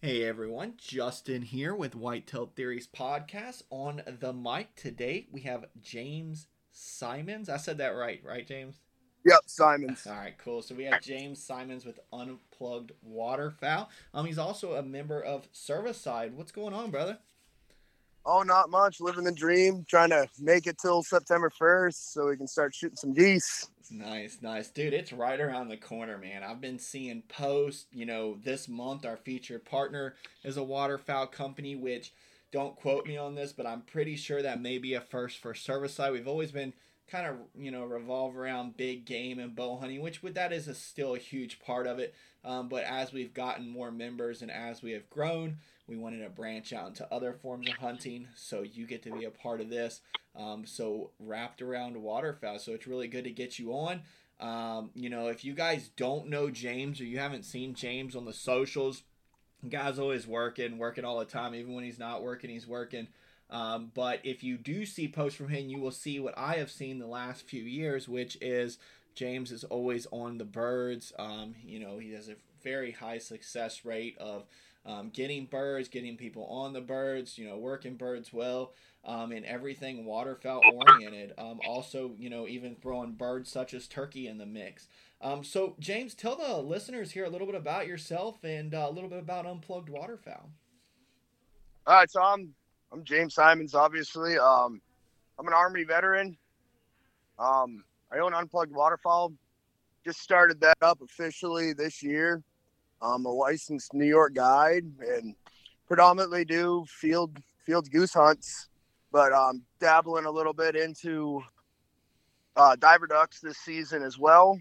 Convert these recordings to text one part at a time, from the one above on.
Hey everyone, Justin here with Whitetail Theories podcast. On the mic today, we have James Symonds. I said that right, right, James? Yep, Symonds. All right, cool. So we have James Symonds with Unplugged Waterfowl. Um, he's also a member of Servicide. What's going on, brother? Oh, not much. Living the dream. Trying to make it till September 1st so we can start shooting some geese. Nice, nice. Dude, it's right around the corner, man. I've been seeing posts. You know, this month our featured partner is a waterfowl company, which don't quote me on this, but I'm pretty sure that may be a first for service side. We've always been kind of, you know, revolve around big game and bow hunting, which with that is a, still a huge part of it. Um, but as we've gotten more members and as we have grown, we wanted to branch out into other forms of hunting. So you get to be a part of this. Um, so wrapped around waterfowl. So it's really good to get you on. Um, you know, if you guys don't know James or you haven't seen James on the socials, guy's always working, working all the time. Even when he's not working, he's working. Um, but if you do see posts from him, you will see what I have seen the last few years, which is James is always on the birds. Um, you know, he has a very high success rate of um, getting birds, getting people on the birds, you know, working birds well, um, and everything waterfowl oriented. Um, also, you know, even throwing birds such as turkey in the mix. Um, so, James, tell the listeners here a little bit about yourself and uh, a little bit about Unplugged Waterfowl. All right, so I'm I'm James Symonds. Obviously, um, I'm an Army veteran. Um, I own Unplugged Waterfowl. Just started that up officially this year. I'm a licensed New York guide and predominantly do field field goose hunts, but I'm dabbling a little bit into uh, diver ducks this season as well.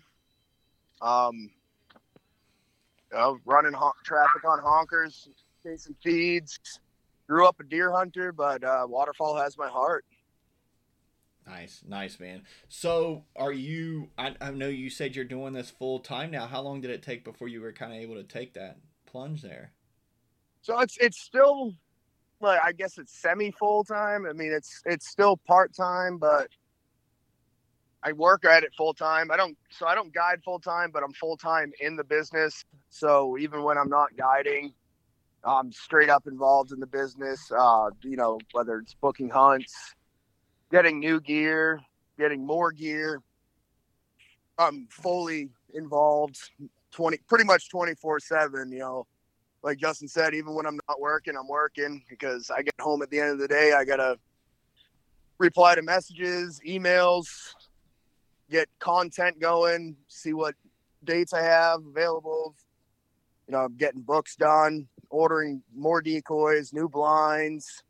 Um, you know, running hon- traffic on honkers, chasing feeds. Grew up a deer hunter, but uh, waterfowl has my heart. Nice, nice, man. So, are you? I, I know you said you're doing this full time now. How long did it take before you were kind of able to take that plunge there? So it's it's still like I guess it's semi full time. I mean, it's it's still part time, but I work at it full time. I don't so I don't guide full time, but I'm full time in the business. So even when I'm not guiding, I'm straight up involved in the business. Uh, you know, whether it's booking hunts getting new gear, getting more gear. I'm fully involved 20 pretty much 24 7 you know. Like justin said even when i'm not working i'm working because i get home at the end of the day i gotta reply to messages emails get content going see what dates i have available. You know I'm getting books done ordering more decoys new blinds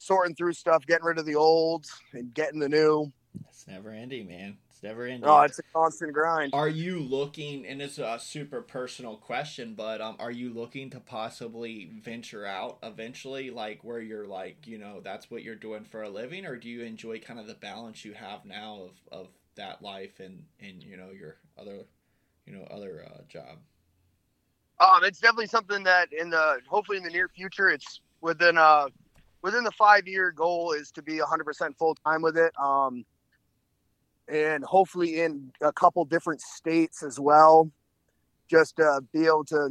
sorting through stuff, getting rid of the old and getting the new. It's never ending, man. It's never ending. Oh, it's a constant grind. Are you looking? And it's a super personal question, but um, are you looking to possibly venture out eventually, like where you're like, you know, that's what you're doing for a living, or do you enjoy kind of the balance you have now of of that life and and you know your other, you know, other uh, job? Um, it's definitely something that in the hopefully in the near future, it's within uh within the five year goal is to be 100% full time with it. Um, and hopefully in a couple different states as well, just to be able to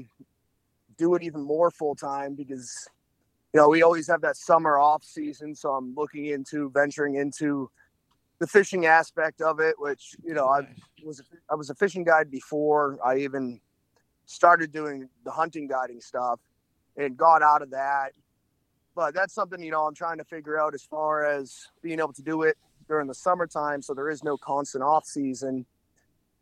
do it even more full time because, you know, we always have that summer off season. So I'm looking into venturing into the fishing aspect of it, which, you know, I was, I was a fishing guide before I even started doing the hunting guiding stuff and got out of that but that's something you know I'm trying to figure out as far as being able to do it during the summertime, so there is no constant off season.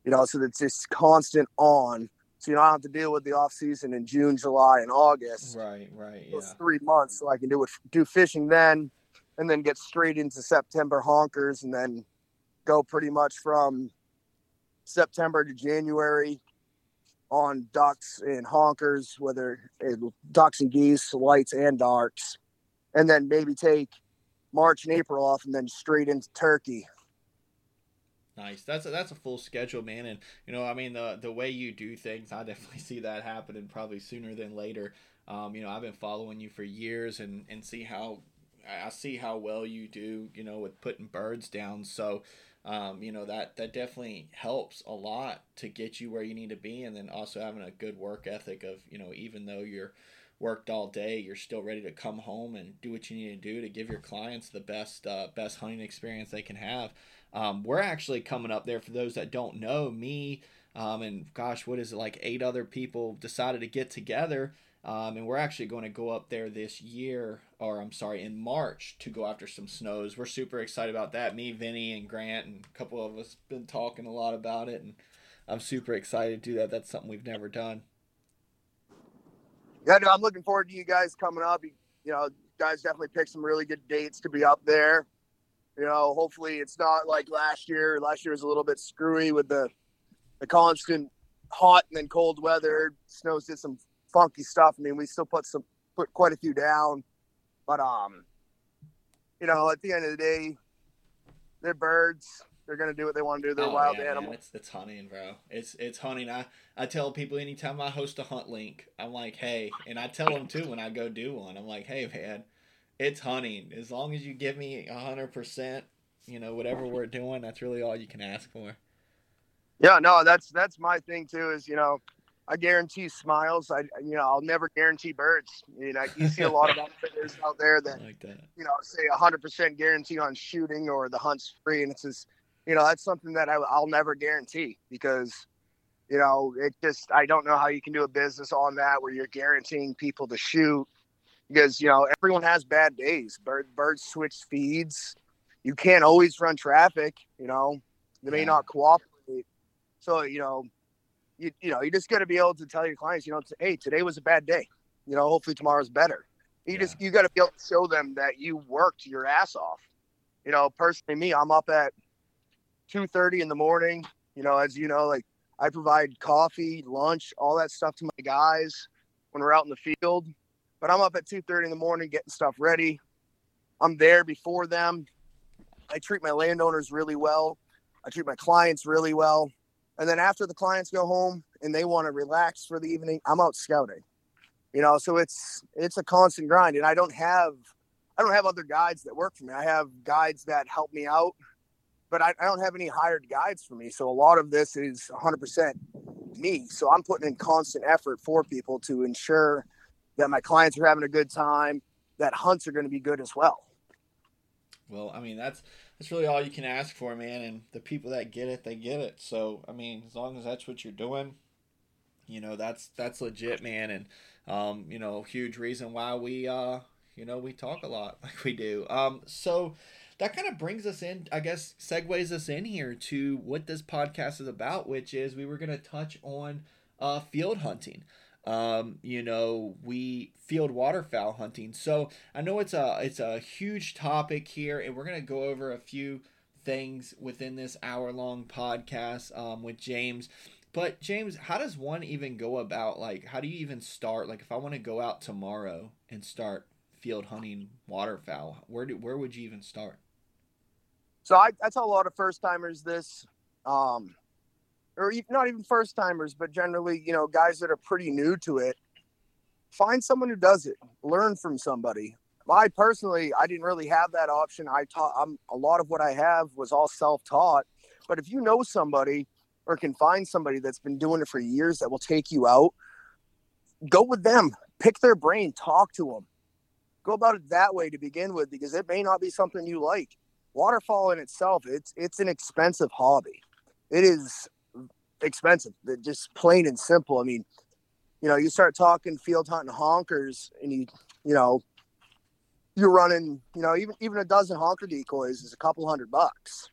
You know, so it's just constant on. So you don't have to deal with the off season in June, July, and August. Right, right. Those yeah. three months, so I can do it, do fishing then, and then get straight into September honkers, and then go pretty much from September to January on ducks and honkers, whether it, ducks and geese, lights and darks and then maybe take March and April off, and then straight into Turkey. Nice. That's a, that's a full schedule, man. And you know, I mean, the the way you do things, I definitely see that happening probably sooner than later. Um, you know, I've been following you for years, and and see how I see how well you do. You know, with putting birds down. So, um, you know that that definitely helps a lot to get you where you need to be, and then also having a good work ethic of you know even though you're worked all day, you're still ready to come home and do what you need to do to give your clients the best uh, best hunting experience they can have. Um, we're actually coming up there for those that don't know me. Um, and gosh, what is it like? Eight other people decided to get together, um, and we're actually going to go up there this year, or I'm sorry, in March to go after some snows. We're super excited about that. Me, Vinny, and Grant, and a couple of us been talking a lot about it, and I'm super excited to do that. That's something we've never done. Yeah, no, I'm looking forward to you guys coming up. You, you know, guys definitely picked some really good dates to be up there. You know, hopefully it's not like last year. Last year was a little bit screwy with the the constant hot and then cold weather. Snows did some funky stuff. I mean, we still put some put quite a few down, but um, you know, at the end of the day, they're birds. They're gonna do what they want to do. They're oh, wild yeah, animals. It's it's hunting, bro. It's it's hunting. I I tell people anytime I host a hunt link, I'm like, hey, and I tell them too when I go do one. I'm like, hey, man, it's hunting. As long as you give me a hundred percent, you know, whatever we're doing, that's really all you can ask for. Yeah, no, that's that's my thing too. Is you know, I guarantee smiles. I you know I'll never guarantee birds. You know you see a lot of outfitters out there that, like that. you know say hundred percent guarantee on shooting or the hunt's free, and it's just you know that's something that I, I'll never guarantee because you know it just I don't know how you can do a business on that where you're guaranteeing people to shoot because you know everyone has bad days. Bird birds switch feeds. You can't always run traffic. You know they may yeah. not cooperate. So you know you you know you just got to be able to tell your clients you know hey today was a bad day. You know hopefully tomorrow's better. You yeah. just you got to be able to show them that you worked your ass off. You know personally me I'm up at 2.30 in the morning you know as you know like i provide coffee lunch all that stuff to my guys when we're out in the field. But i'm up at 2.30 in the morning getting stuff ready. I'm there before them. I treat my landowners really well. I treat my clients really well. And then after the clients go home and they want to relax for the evening i'm out scouting you know? So it's it's a constant grind. And i don't have i don't have other guides that work for me. I have guides that help me out but I, I, don't have any hired guides for me. So a lot of this is 100% me. So I'm putting in constant effort for people to ensure that my clients are having a good time, that hunts are going to be good as well. Well, I mean that's that's really all you can ask for, man. And the people that get it, they get it. So I mean, as long as that's what you're doing, you know that's that's legit, man. And um, you know, huge reason why we uh, you know, we talk a lot like we do. Um, so that kind of brings us in, I guess, segues us in here to what this podcast is about, which is we were going to touch on uh, field hunting. Um, you know, we field waterfowl hunting. So I know it's a it's a huge topic here, and we're gonna go over a few things within this hour long podcast um, with James. But James, how does one even go about like how do you even start? Like if I want to go out tomorrow and start field hunting waterfowl, where do where would you even start? So I, I tell a lot of first timers this, um, or not even first timers, but generally, you know, guys that are pretty new to it. Find someone who does it. Learn from somebody. I personally, I didn't really have that option. I taught. I'm a lot of what I have was all self-taught. But if you know somebody or can find somebody that's been doing it for years that will take you out, go with them. Pick their brain. Talk to them. Go about it that way to begin with, because it may not be something you like waterfowl in itself, it's it's an expensive hobby. It is expensive, just plain and simple. I mean, you know, you start talking field hunting honkers, and you you know, you're running, you know, even even a dozen honker decoys is a couple hundred bucks.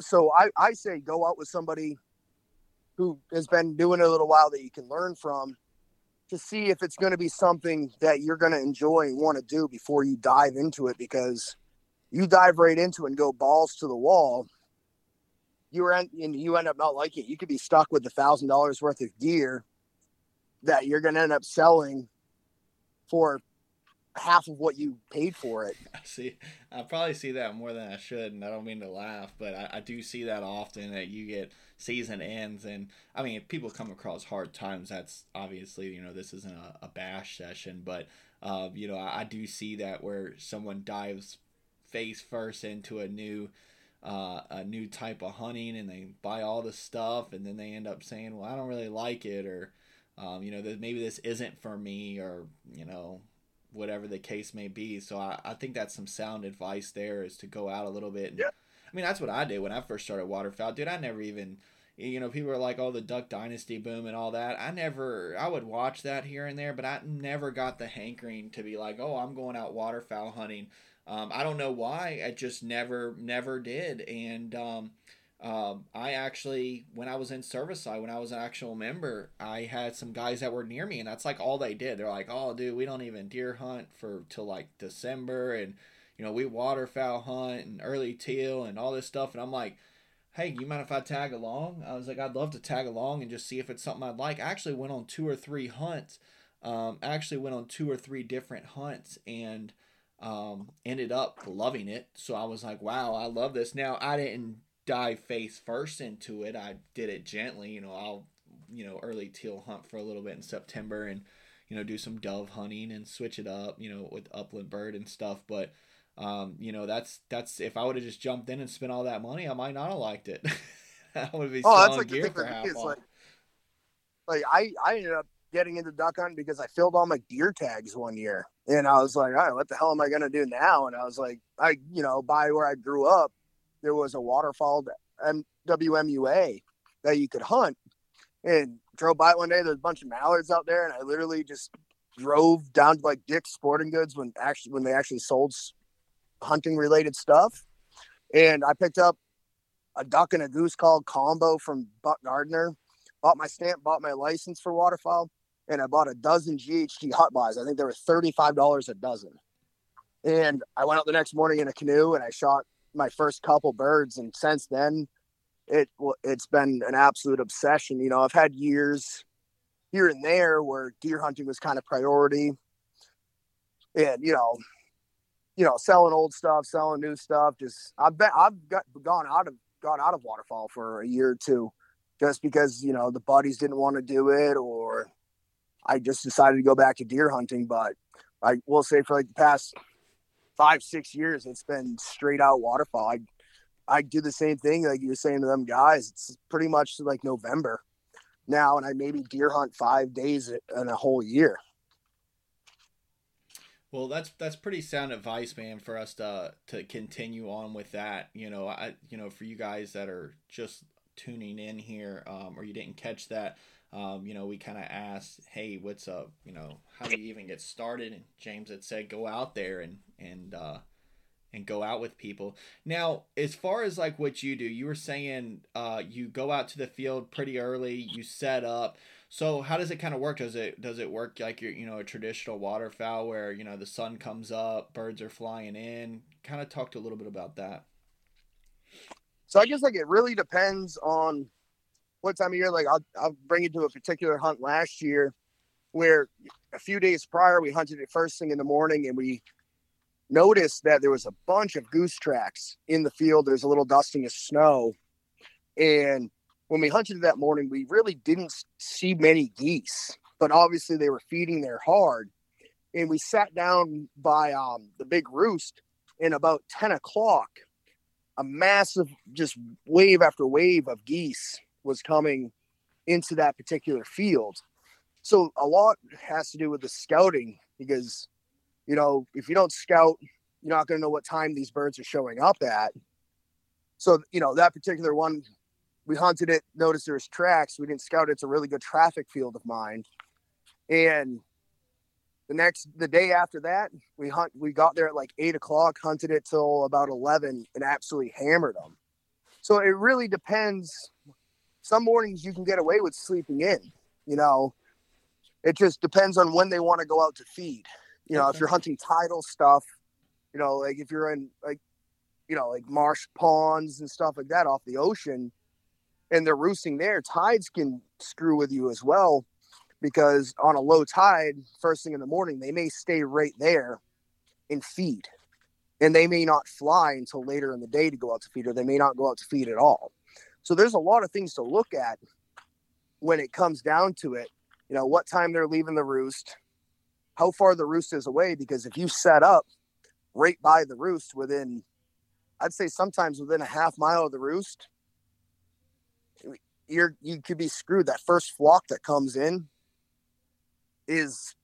So I I say go out with somebody who has been doing it a little while that you can learn from to see if it's going to be something that you're going to enjoy and want to do before you dive into it because you dive right into and go balls to the wall, you end and you end up not liking it. You could be stuck with a thousand dollars worth of gear that you're going to end up selling for half of what you paid for it. I see. I probably see that more than I should, and I don't mean to laugh, but I, I do see that often that you get season ends, and I mean, if people come across hard times, that's obviously you know this isn't a, a bash session, but uh, you know I, I do see that where someone dives face first into a new uh, a new type of hunting and they buy all the stuff and then they end up saying well i don't really like it or um, you know, that maybe this isn't for me or, you know, whatever the case may be. So I, I think that's some sound advice there is to go out a little bit. And, yeah. I mean, that's what I did when I first started waterfowl. Dude, I never even, you know, people are like, oh, the Duck Dynasty boom and all that. I never, I would watch that here and there, but I never got the hankering to be like, oh, I'm going out waterfowl hunting. Um, I don't know why. I just never, never did. And, um, um, I actually, when I was in Serviceye, when I was an actual member, I had some guys that were near me, and that's like all they did. They're like, "Oh, dude, we don't even deer hunt for till like December, and you know we waterfowl hunt and early teal and all this stuff." And I'm like, "Hey, you mind if I tag along?" I was like, "I'd love to tag along and just see if it's something I'd like." I actually went on two or three hunts. Um, actually went on two or three different hunts and um, ended up loving it. So I was like, "Wow, I love this." Now I didn't dive face first into it. I did it gently, you know, I'll you know, early teal hunt for a little bit in September and you know, do some dove hunting and switch it up, you know, with upland bird and stuff, but um, you know, that's that's if I would have just jumped in and spent all that money, I might not have liked it. I would be oh, that's like gear for half like, like I I ended up getting into duck hunting because I filled all my deer tags one year. And I was like, all right, what the hell am I gonna do now? And I was like, I you know, by where I grew up, there was a waterfowl WMUA that you could hunt. And drove by one day, there's a bunch of mallards out there, and I literally just drove down to like Dick's Sporting Goods when actually when they actually sold hunting related stuff, and I picked up a duck and a goose called combo from Buck Gardner. Bought my stamp, bought my license for waterfowl, and I bought a dozen GHG hot buys. I think they were thirty five dollars a dozen. And I went out the next morning in a canoe and I shot my first couple birds, and since then, it it's been an absolute obsession. You know, I've had years here and there where deer hunting was kind of priority, and you know, you know, selling old stuff, selling new stuff. Just I've been I've got gone out of gone out of waterfowl for a year or two, just because you know the buddies didn't want to do it, or I just decided to go back to deer hunting. But I will say for like the past five six years it's been straight out waterfowl. i i do the same thing like you were saying to them guys it's pretty much like november now and i maybe deer hunt five days in a whole year well that's that's pretty sound advice man for us to to continue on with that you know i you know for you guys that are just tuning in here um, or you didn't catch that um, you know, we kind of asked, "Hey, what's up? You know, how do you even get started?" And James had said, "Go out there and and uh, and go out with people." Now, as far as like what you do, you were saying uh, you go out to the field pretty early, you set up. So how does it kind of work? Does it does it work like your you know a traditional waterfowl where you know the sun comes up, birds are flying in? Kind of talked a little bit about that. So I guess like it really depends on what time of year. Like I'll I'll bring you to a particular hunt last year where a few days prior we hunted it first thing in the morning and we noticed that there was a bunch of goose tracks in the field. There's a little dusting of snow. And when we hunted that morning, we really didn't see many geese, but obviously they were feeding there hard. And we sat down by um, the big roost, and about 10 o'clock, a massive, just wave after wave of geese was coming into that particular field. So a lot has to do with the scouting because, you know, if you don't scout, you're not going to know what time these birds are showing up at. So, you know, that particular one, we hunted it, noticed there's tracks. We didn't scout it. It's a really good traffic field of mine. And the next, the day after that, we hunt, we got there at like eight o'clock, hunted it till about 11 and absolutely hammered them. So it really depends some mornings you can get away with sleeping in. You know, it just depends on when they want to go out to feed. You know, okay. if you're hunting tidal stuff, you know, like if you're in like, you know, like marsh ponds and stuff like that off the ocean, and they're roosting there, tides can screw with you as well, because on a low tide, first thing in the morning, they may stay right there and feed, and they may not fly until later in the day to go out to feed, or they may not go out to feed at all. So there's a lot of things to look at when it comes down to it. You know, what time they're leaving the roost, how far the roost is away, because if you set up right by the roost within, I'd say sometimes within a half mile of the roost, you're you could be screwed. That first flock that comes in, is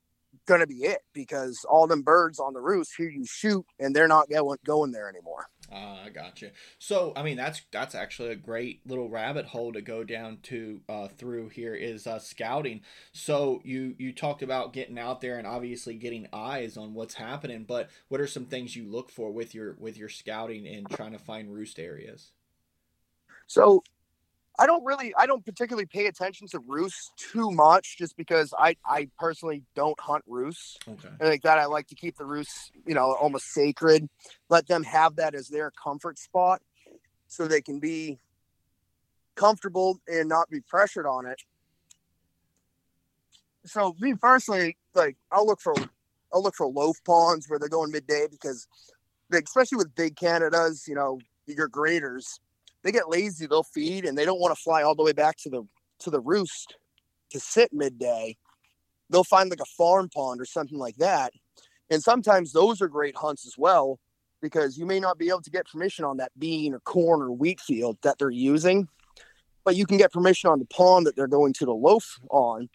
going to be it because all them birds on the roost hear you shoot and they're not going going there anymore. Uh, I got you. So, I mean, that's that's actually a great little rabbit hole to go down to uh, through here is uh, scouting. So, you you talked about getting out there and obviously getting eyes on what's happening, but what are some things you look for with your with your scouting and trying to find roost areas? So, I don't really, I don't particularly pay attention to roosts too much, just because I, I personally don't hunt roosts. Okay. And like that, I like to keep the roosts, you know, almost sacred. Let them have that as their comfort spot, so they can be comfortable and not be pressured on it. So me personally, like I'll look for, I'll look for loaf ponds where they're going midday because, especially with big Canadas, you know, your greaters they get lazy, they'll feed and they don't want to fly all the way back to the to the roost to sit midday. They'll find like a farm pond or something like that. And sometimes those are great hunts as well because you may not be able to get permission on that bean or corn or wheat field that they're using, but you can get permission on the pond that they're going to the loaf on.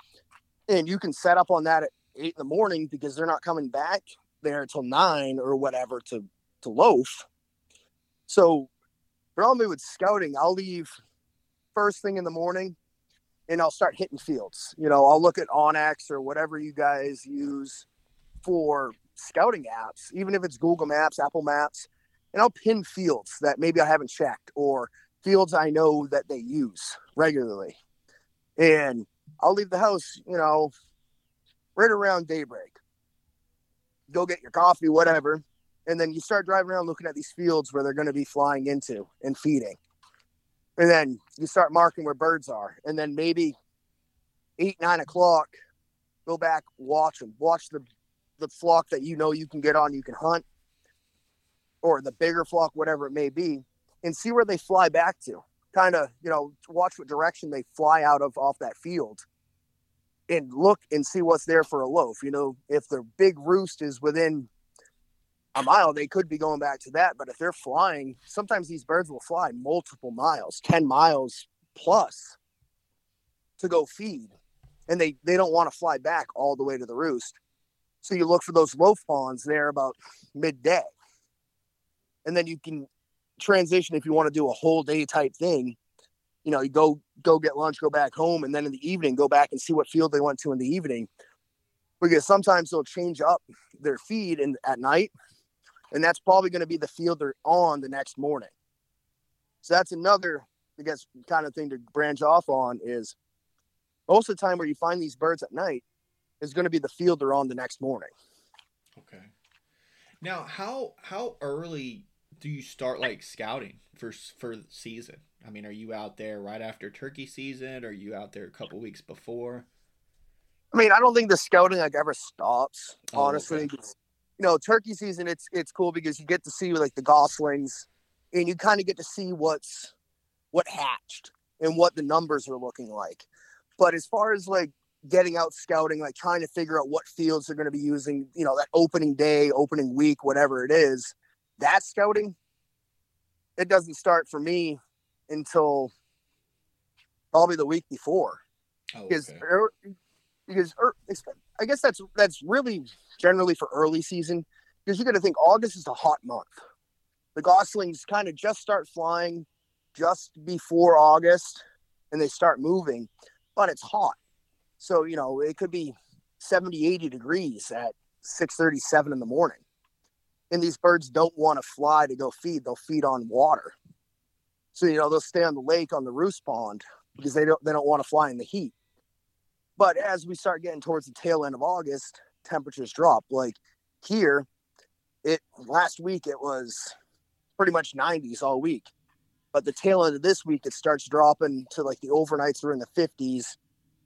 And you can set up on that at eight in the morning because they're not coming back there until nine or whatever to to loaf. So normally with scouting, I'll leave first thing in the morning and I'll start hitting fields. You know, I'll look at onX or whatever you guys use for scouting apps, even if it's Google Maps, Apple Maps, and I'll pin fields that maybe I haven't checked or fields I know that they use regularly. And I'll leave the house, you know, right around daybreak. Go get your coffee, whatever and then you start driving around looking at these fields where they're going to be flying into and feeding. And then you start marking where birds are and then maybe eight nine o'clock go back watch them watch the the flock that you know you can get on you can hunt or the bigger flock whatever it may be and see where they fly back to. Kind of you know watch what direction they fly out of off that field and look and see what's there for a loaf. You know if the big roost is within a mile, they could be going back to that. But if they're flying, sometimes these birds will fly multiple miles, 10 miles plus to go feed. And they, they don't want to fly back all the way to the roost. So you look for those loaf ponds there about midday. And then you can transition if you want to do a whole day type thing. You know, you go go get lunch, go back home, and then in the evening go back and see what field they went to in the evening. Because sometimes they'll change up their feed and at night and that's probably going to be the field they're on the next morning. So that's another, I guess, kind of thing to branch off on is most of the time where you find these birds at night is going to be the field they're on the next morning. Okay. Now, how how early do you start like scouting for for season? I mean, are you out there right after turkey season? Or are you out there a couple weeks before? I mean, I don't think the scouting like ever stops. Oh, honestly, okay you know, turkey season, it's it's cool because you get to see like the goslings, and you kind of get to see what's what hatched and what the numbers are looking like. But as far as like getting out scouting, like trying to figure out what fields they're going to be using, you know, that opening day, opening week, whatever it is, that scouting, it doesn't start for me until probably the week before. Oh, because okay because er, I guess that's that's really generally for early season because you got to think August is a hot month. The goslings kind of just start flying just before August and they start moving, but it's hot. So, you know, it could be 70, 80 degrees at 6:37 in the morning. And these birds don't want to fly to go feed. They'll feed on water. So, you know, they'll stay on the lake on the roost pond because they don't they don't want to fly in the heat. But as we start getting towards the tail end of August, temperatures drop. Like here, it last week it was pretty much 90s all week. But the tail end of this week, it starts dropping to like the overnights are in the 50s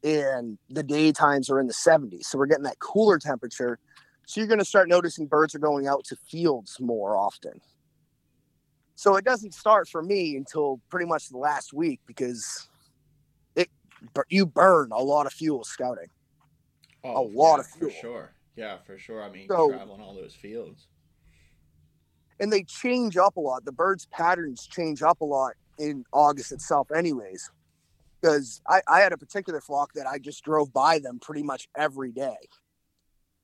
and the daytimes are in the 70s. So we're getting that cooler temperature. So you're going to start noticing birds are going out to fields more often. So it doesn't start for me until pretty much the last week because you burn a lot of fuel scouting. Oh, a lot yeah, of fuel. For sure. Yeah, for sure. I mean, so, traveling all those fields. And they change up a lot. The birds' patterns change up a lot in August itself, anyways. because I, I had a particular flock that I just drove by them pretty much every day.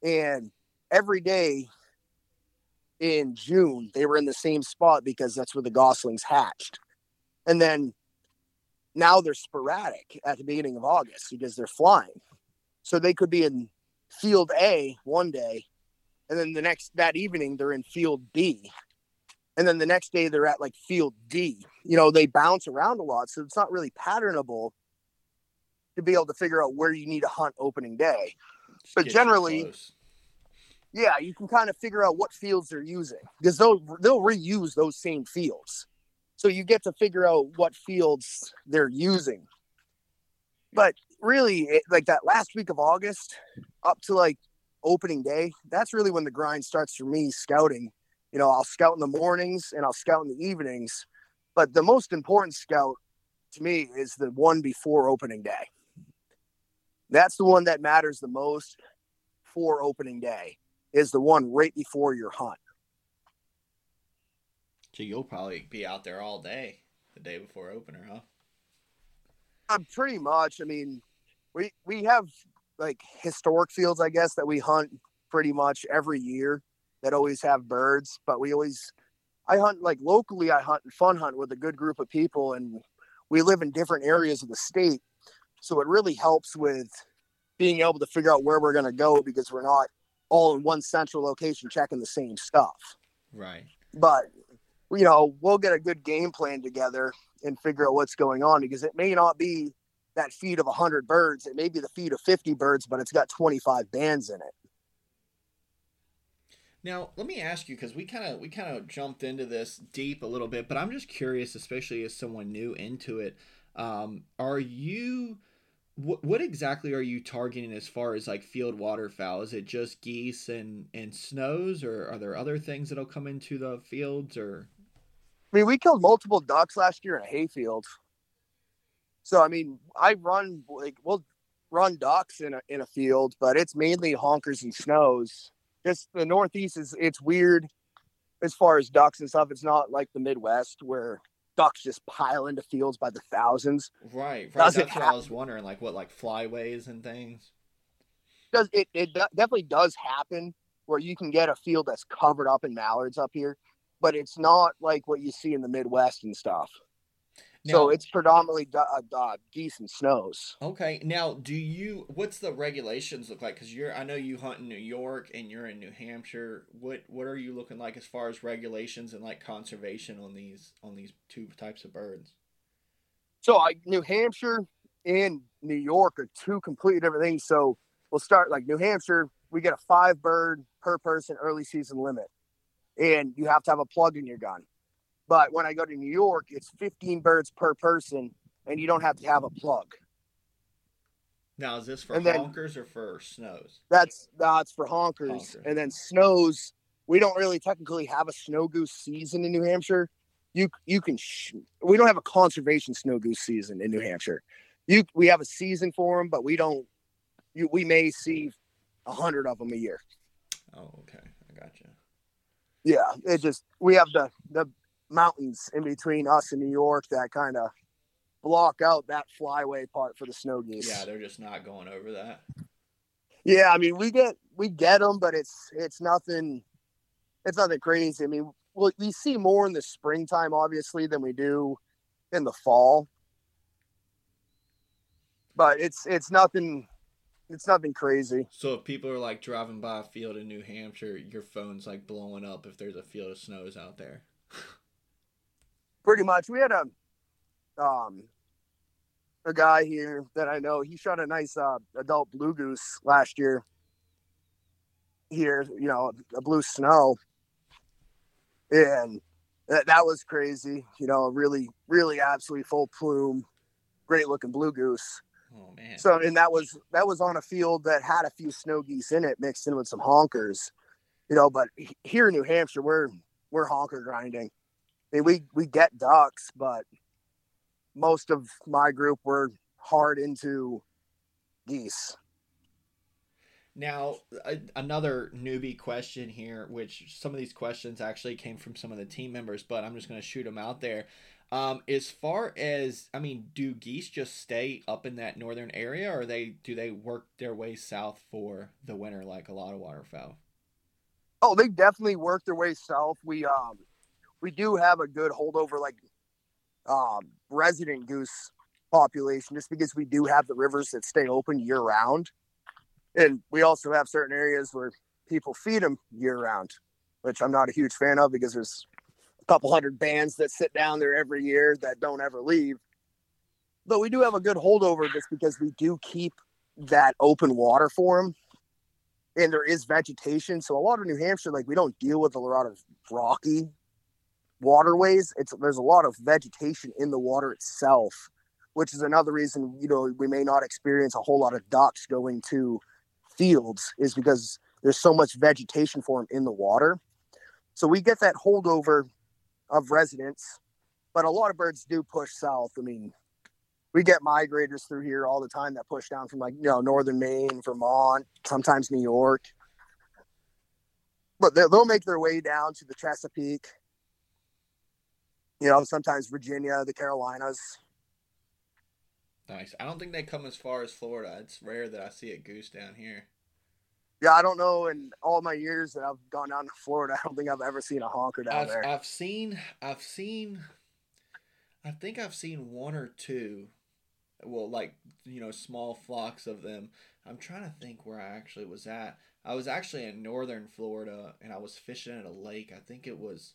And every day in June, they were in the same spot because that's where the goslings hatched. And then now they're sporadic at the beginning of August because they're flying. So they could be in field A one day, and then the next that evening they're in field B. And then the next day they're at like field D. You know, they bounce around a lot. So it's not really patternable to be able to figure out where you need to hunt opening day. Just But generally- yeah, you can kind of figure out what fields they're using because they'll they'll reuse those same fields. So you get to figure out what fields they're using. But really, it, like that last week of August up to like opening day, that's really when the grind starts for me scouting. You know, I'll scout in the mornings and I'll scout in the evenings. But the most important scout to me is the one before opening day. That's the one that matters the most for opening day is the one right before your hunt. So you'll probably be out there all day the day before opener, huh? I'm pretty much. I mean, we we have like historic fields, I guess, that we hunt pretty much every year that always have birds. But we always, I hunt like locally. I hunt and fun hunt with a good group of people, and we live in different areas of the state, so it really helps with being able to figure out where we're going to go because we're not all in one central location checking the same stuff. Right. but you know we'll get a good game plan together and figure out what's going on because it may not be that feed of 100 birds it may be the feed of 50 birds but it's got 25 bands in it Now, let me ask you because we kind of we kind of jumped into this deep a little bit, but I'm just curious, especially as someone new into it. Um, are you what what exactly are you targeting as far as like field waterfowl? Is it just geese and and snows, or are there other things that'll come into the fields? Or i mean we killed multiple ducks last year in a hayfield. So i mean i run like we'll run ducks in a, in a field but it's mainly honkers and snows. Just the northeast is it's weird as far as ducks and stuff. It's not like the midwest where ducks just pile into fields by the thousands. Right, right. Does it That's what I was wondering, like what like flyways and things. does it, it definitely does happen where you can get a field that's covered up in mallards up here, but it's not like what you see in the Midwest and stuff. so it's predominantly uh, uh, geese and snows. Okay, now do you? What's the regulations look like? Because you're, I know you hunt in New York and you're in New Hampshire. What what are you looking like as far as regulations and like conservation on these on these two types of birds? So I, New Hampshire and New York are two completely different things. So we'll start like New Hampshire, we get a five bird per person early season limit, and you have to have a plug in your gun. But when I go to New York, it's 15 birds per person, and you don't have to have a plug. Now is this for And then- honkers or for snows? That's that's for honkers. Honkers. And then snows. We don't really technically have a snow goose season in New Hampshire. You you can sh- we don't have a conservation snow goose season in New Hampshire. You we have a season for them, but we don't. You we may see a hundred of them a year. Oh, okay, I got you. Yeah, it just we have the the mountains in between us and New York that kind of block out that flyway part for the snow geese. Yeah, they're just not going over that. Yeah, I mean, we get we get them, but it's it's nothing. It's nothing crazy. I mean, well, we see more in the springtime, obviously, than we do in the fall. But it's it's nothing. It's nothing crazy. So if people are like driving by a field in New Hampshire, your phone's like blowing up if there's a field of snows out there. Pretty much, we had a um a guy here that I know. He shot a nice uh, adult blue goose last year. Here, you know, a blue snow, and that, that was crazy. You know, really, really, absolutely full plume, great looking blue goose. Oh man. So, and that was that was on a field that had a few snow geese in it, mixed in with some honkers. You know, but here in New Hampshire, we're we're honker grinding. I mean, we we get ducks, but most of my group were hard into geese. Now, a, another newbie question here, which some of these questions actually came from some of the team members, but I'm just going to shoot them out there. Um, as far as I mean, do geese just stay up in that northern area, or they do they work their way south for the winter like a lot of waterfowl? Oh, they definitely work their way south. We um we do have a good holdover like um resident goose population just because we do have the rivers that stay open year round. And we also have certain areas where people feed them year round, which I'm not a huge fan of because there's a couple hundred bands that sit down there every year that don't ever leave. But we do have a good holdover just because we do keep that open water for them. And there is vegetation. So a lot of New Hampshire, like we don't deal with a lot of rocky waterways. It's there's a lot of vegetation in the water itself, which is another reason, you know, we may not experience a whole lot of ducks going to fields is because there's so much vegetation for them in the water. So we get that holdover of residents, but a lot of birds do push south. I mean, we get migrators through here all the time that push down from like, you know, northern Maine, Vermont, sometimes New York. But they'll make their way down to the Chesapeake, you know, sometimes Virginia, the Carolinas. Nice. I don't think they come as far as Florida. It's rare that I see a goose down here. Yeah, I don't know. In all my years that I've gone down to Florida, I don't think I've ever seen a honker down I've, there. I've seen, I've seen, I think I've seen one or two. Well, like you know, small flocks of them. I'm trying to think where I actually was at. I was actually in northern Florida, and I was fishing at a lake. I think it was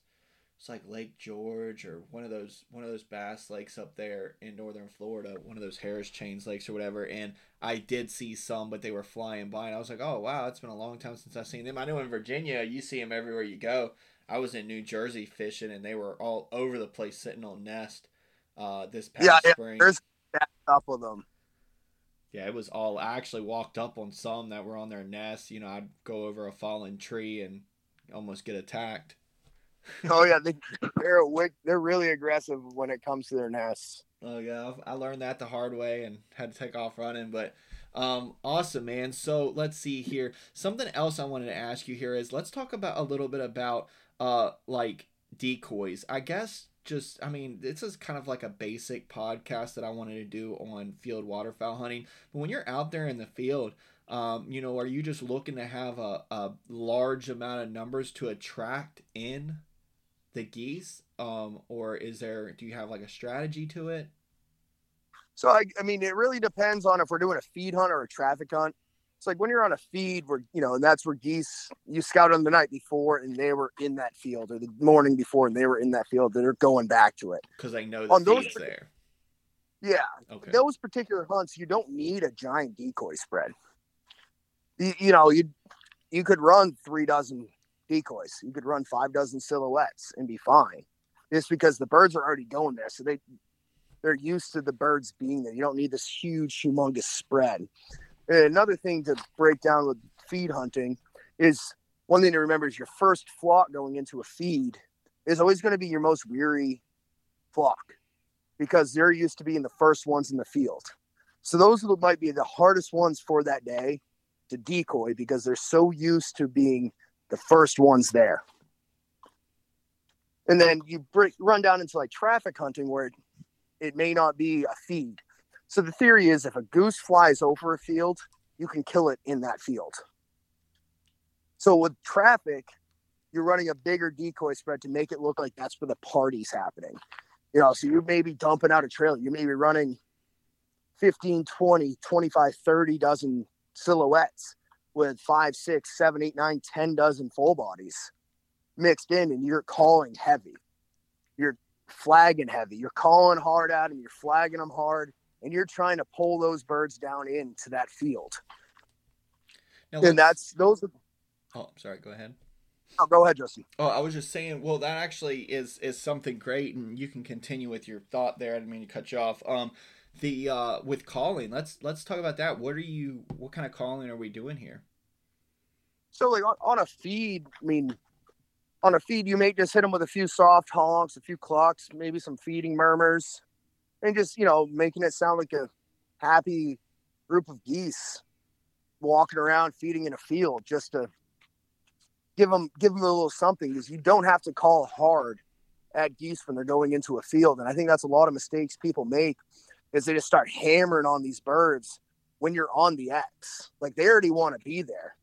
it's like Lake George or one of those one of those bass lakes up there in northern Florida, one of those Harris Chains lakes or whatever. And I did see some, but they were flying by, and I was like, oh wow, it's been a long time since I've seen them. I know in Virginia you see them everywhere you go. I was in New Jersey fishing, and they were all over the place sitting on nest uh, this past yeah, spring. Yeah, there's up of them. Yeah, it was all. I actually walked up on some that were on their nest. You know, I'd go over a fallen tree and almost get attacked. oh yeah, they, they're they're really aggressive when it comes to their nests. Oh yeah, I learned that the hard way and had to take off running, but um, awesome, man. So let's see here. Something else I wanted to ask you here is let's talk about a little bit about uh like decoys. I guess just I mean this is kind of like a basic podcast that I wanted to do on field waterfowl hunting. But when you're out there in the field, um, you know, are you just looking to have a, a large amount of numbers to attract in the geese um or is there do you have like a strategy to it? So I, I mean it really depends on if we're doing a feed hunt or a traffic hunt. It's like when you're on a feed where you know and that's where geese you scout them the night before and they were in that field or the morning before and they were in that field they're going back to it. Because they know the on those there. Yeah. Okay. Those particular hunts you don't need a giant decoy spread. You, you know you you could run three dozen decoys. You could run five dozen silhouettes and be fine, just because the birds are already going there. So they they're used to the birds being there. You don't need this huge, humongous spread. And another thing to break down with feed hunting is one thing to remember is your first flock going into a feed is always going to be your most weary flock because they're used to being the first ones in the field. So those might be the hardest ones for that day to decoy because they're so used to being the first ones there. And then you break, run down into like traffic hunting where it, it may not be a feed. So the theory is if a goose flies over a field, you can kill it in that field. So with traffic, you're running a bigger decoy spread to make it look like that's where the party's happening. You know, so you may be dumping out a trailer. You may be running 15, 20, 25, 30 dozen silhouettes with five, six, seven, eight, nine, ten dozen full bodies mixed in, and you're calling heavy. You're flagging heavy. You're calling hard at them. You're flagging them hard, and you're trying to pull those birds down into that field. Now, and that's those. Are, oh, sorry. Go ahead. Oh, go ahead, Justin. Oh, I was just saying. Well, that actually is is something great, and you can continue with your thought there. I didn't mean to cut you off. Um, the uh with calling let's let's talk about that what are you what kind of calling are we doing here so like on, on a feed i mean on a feed you may just hit them with a few soft honks a few clucks maybe some feeding murmurs and just you know making it sound like a happy group of geese walking around feeding in a field just to give them give them a little something because you don't have to call hard at geese when they're going into a field. And I think that's a lot of mistakes people make is they just start hammering on these birds when you're on the X. Like they already want to be there.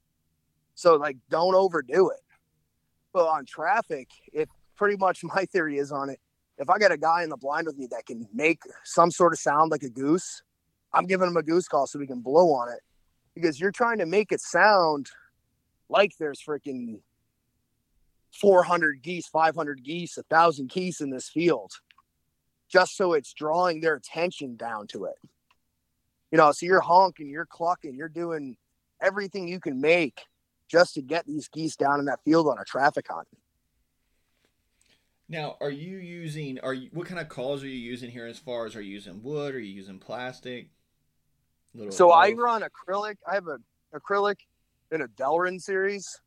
So like don't overdo it. But on traffic, it pretty much my theory is on it. If I got a guy in the blind with me that can make some sort of sound like a goose, I'm giving him a goose call so we can blow on it. Because you're trying to make it sound like there's freaking 400 geese, 500 geese, a thousand geese in this field, just so it's drawing their attention down to it. You know, so you're honking, you're clucking, you're doing everything you can make just to get these geese down in that field on a traffic hunt. Now, are you using? Are you what kind of calls are you using here? As far as are you using wood? Or are you using plastic? so I run acrylic. I have a acrylic in a Delrin series.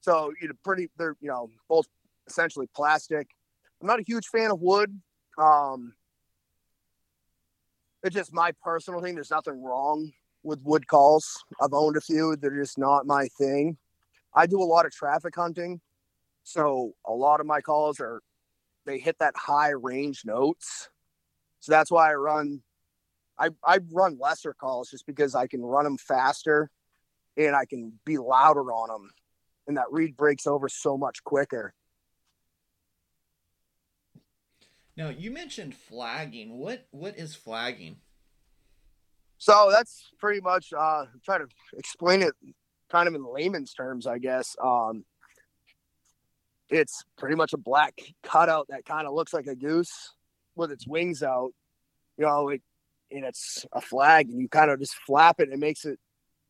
So you know, pretty they're you know both essentially plastic. I'm not a huge fan of wood. Um, it's just my personal thing. There's nothing wrong with wood calls. I've owned a few. They're just not my thing. I do a lot of traffic hunting, so a lot of my calls are they hit that high range notes. So that's why I run. I I run lesser calls just because I can run them faster, and I can be louder on them and that reed breaks over so much quicker. Now you mentioned flagging. What what is flagging? So that's pretty much uh try to explain it kind of in layman's terms, I guess. Um it's pretty much a black cutout that kind of looks like a goose with its wings out. You know, it, and it's a flag, and you kind of just flap it. And it makes it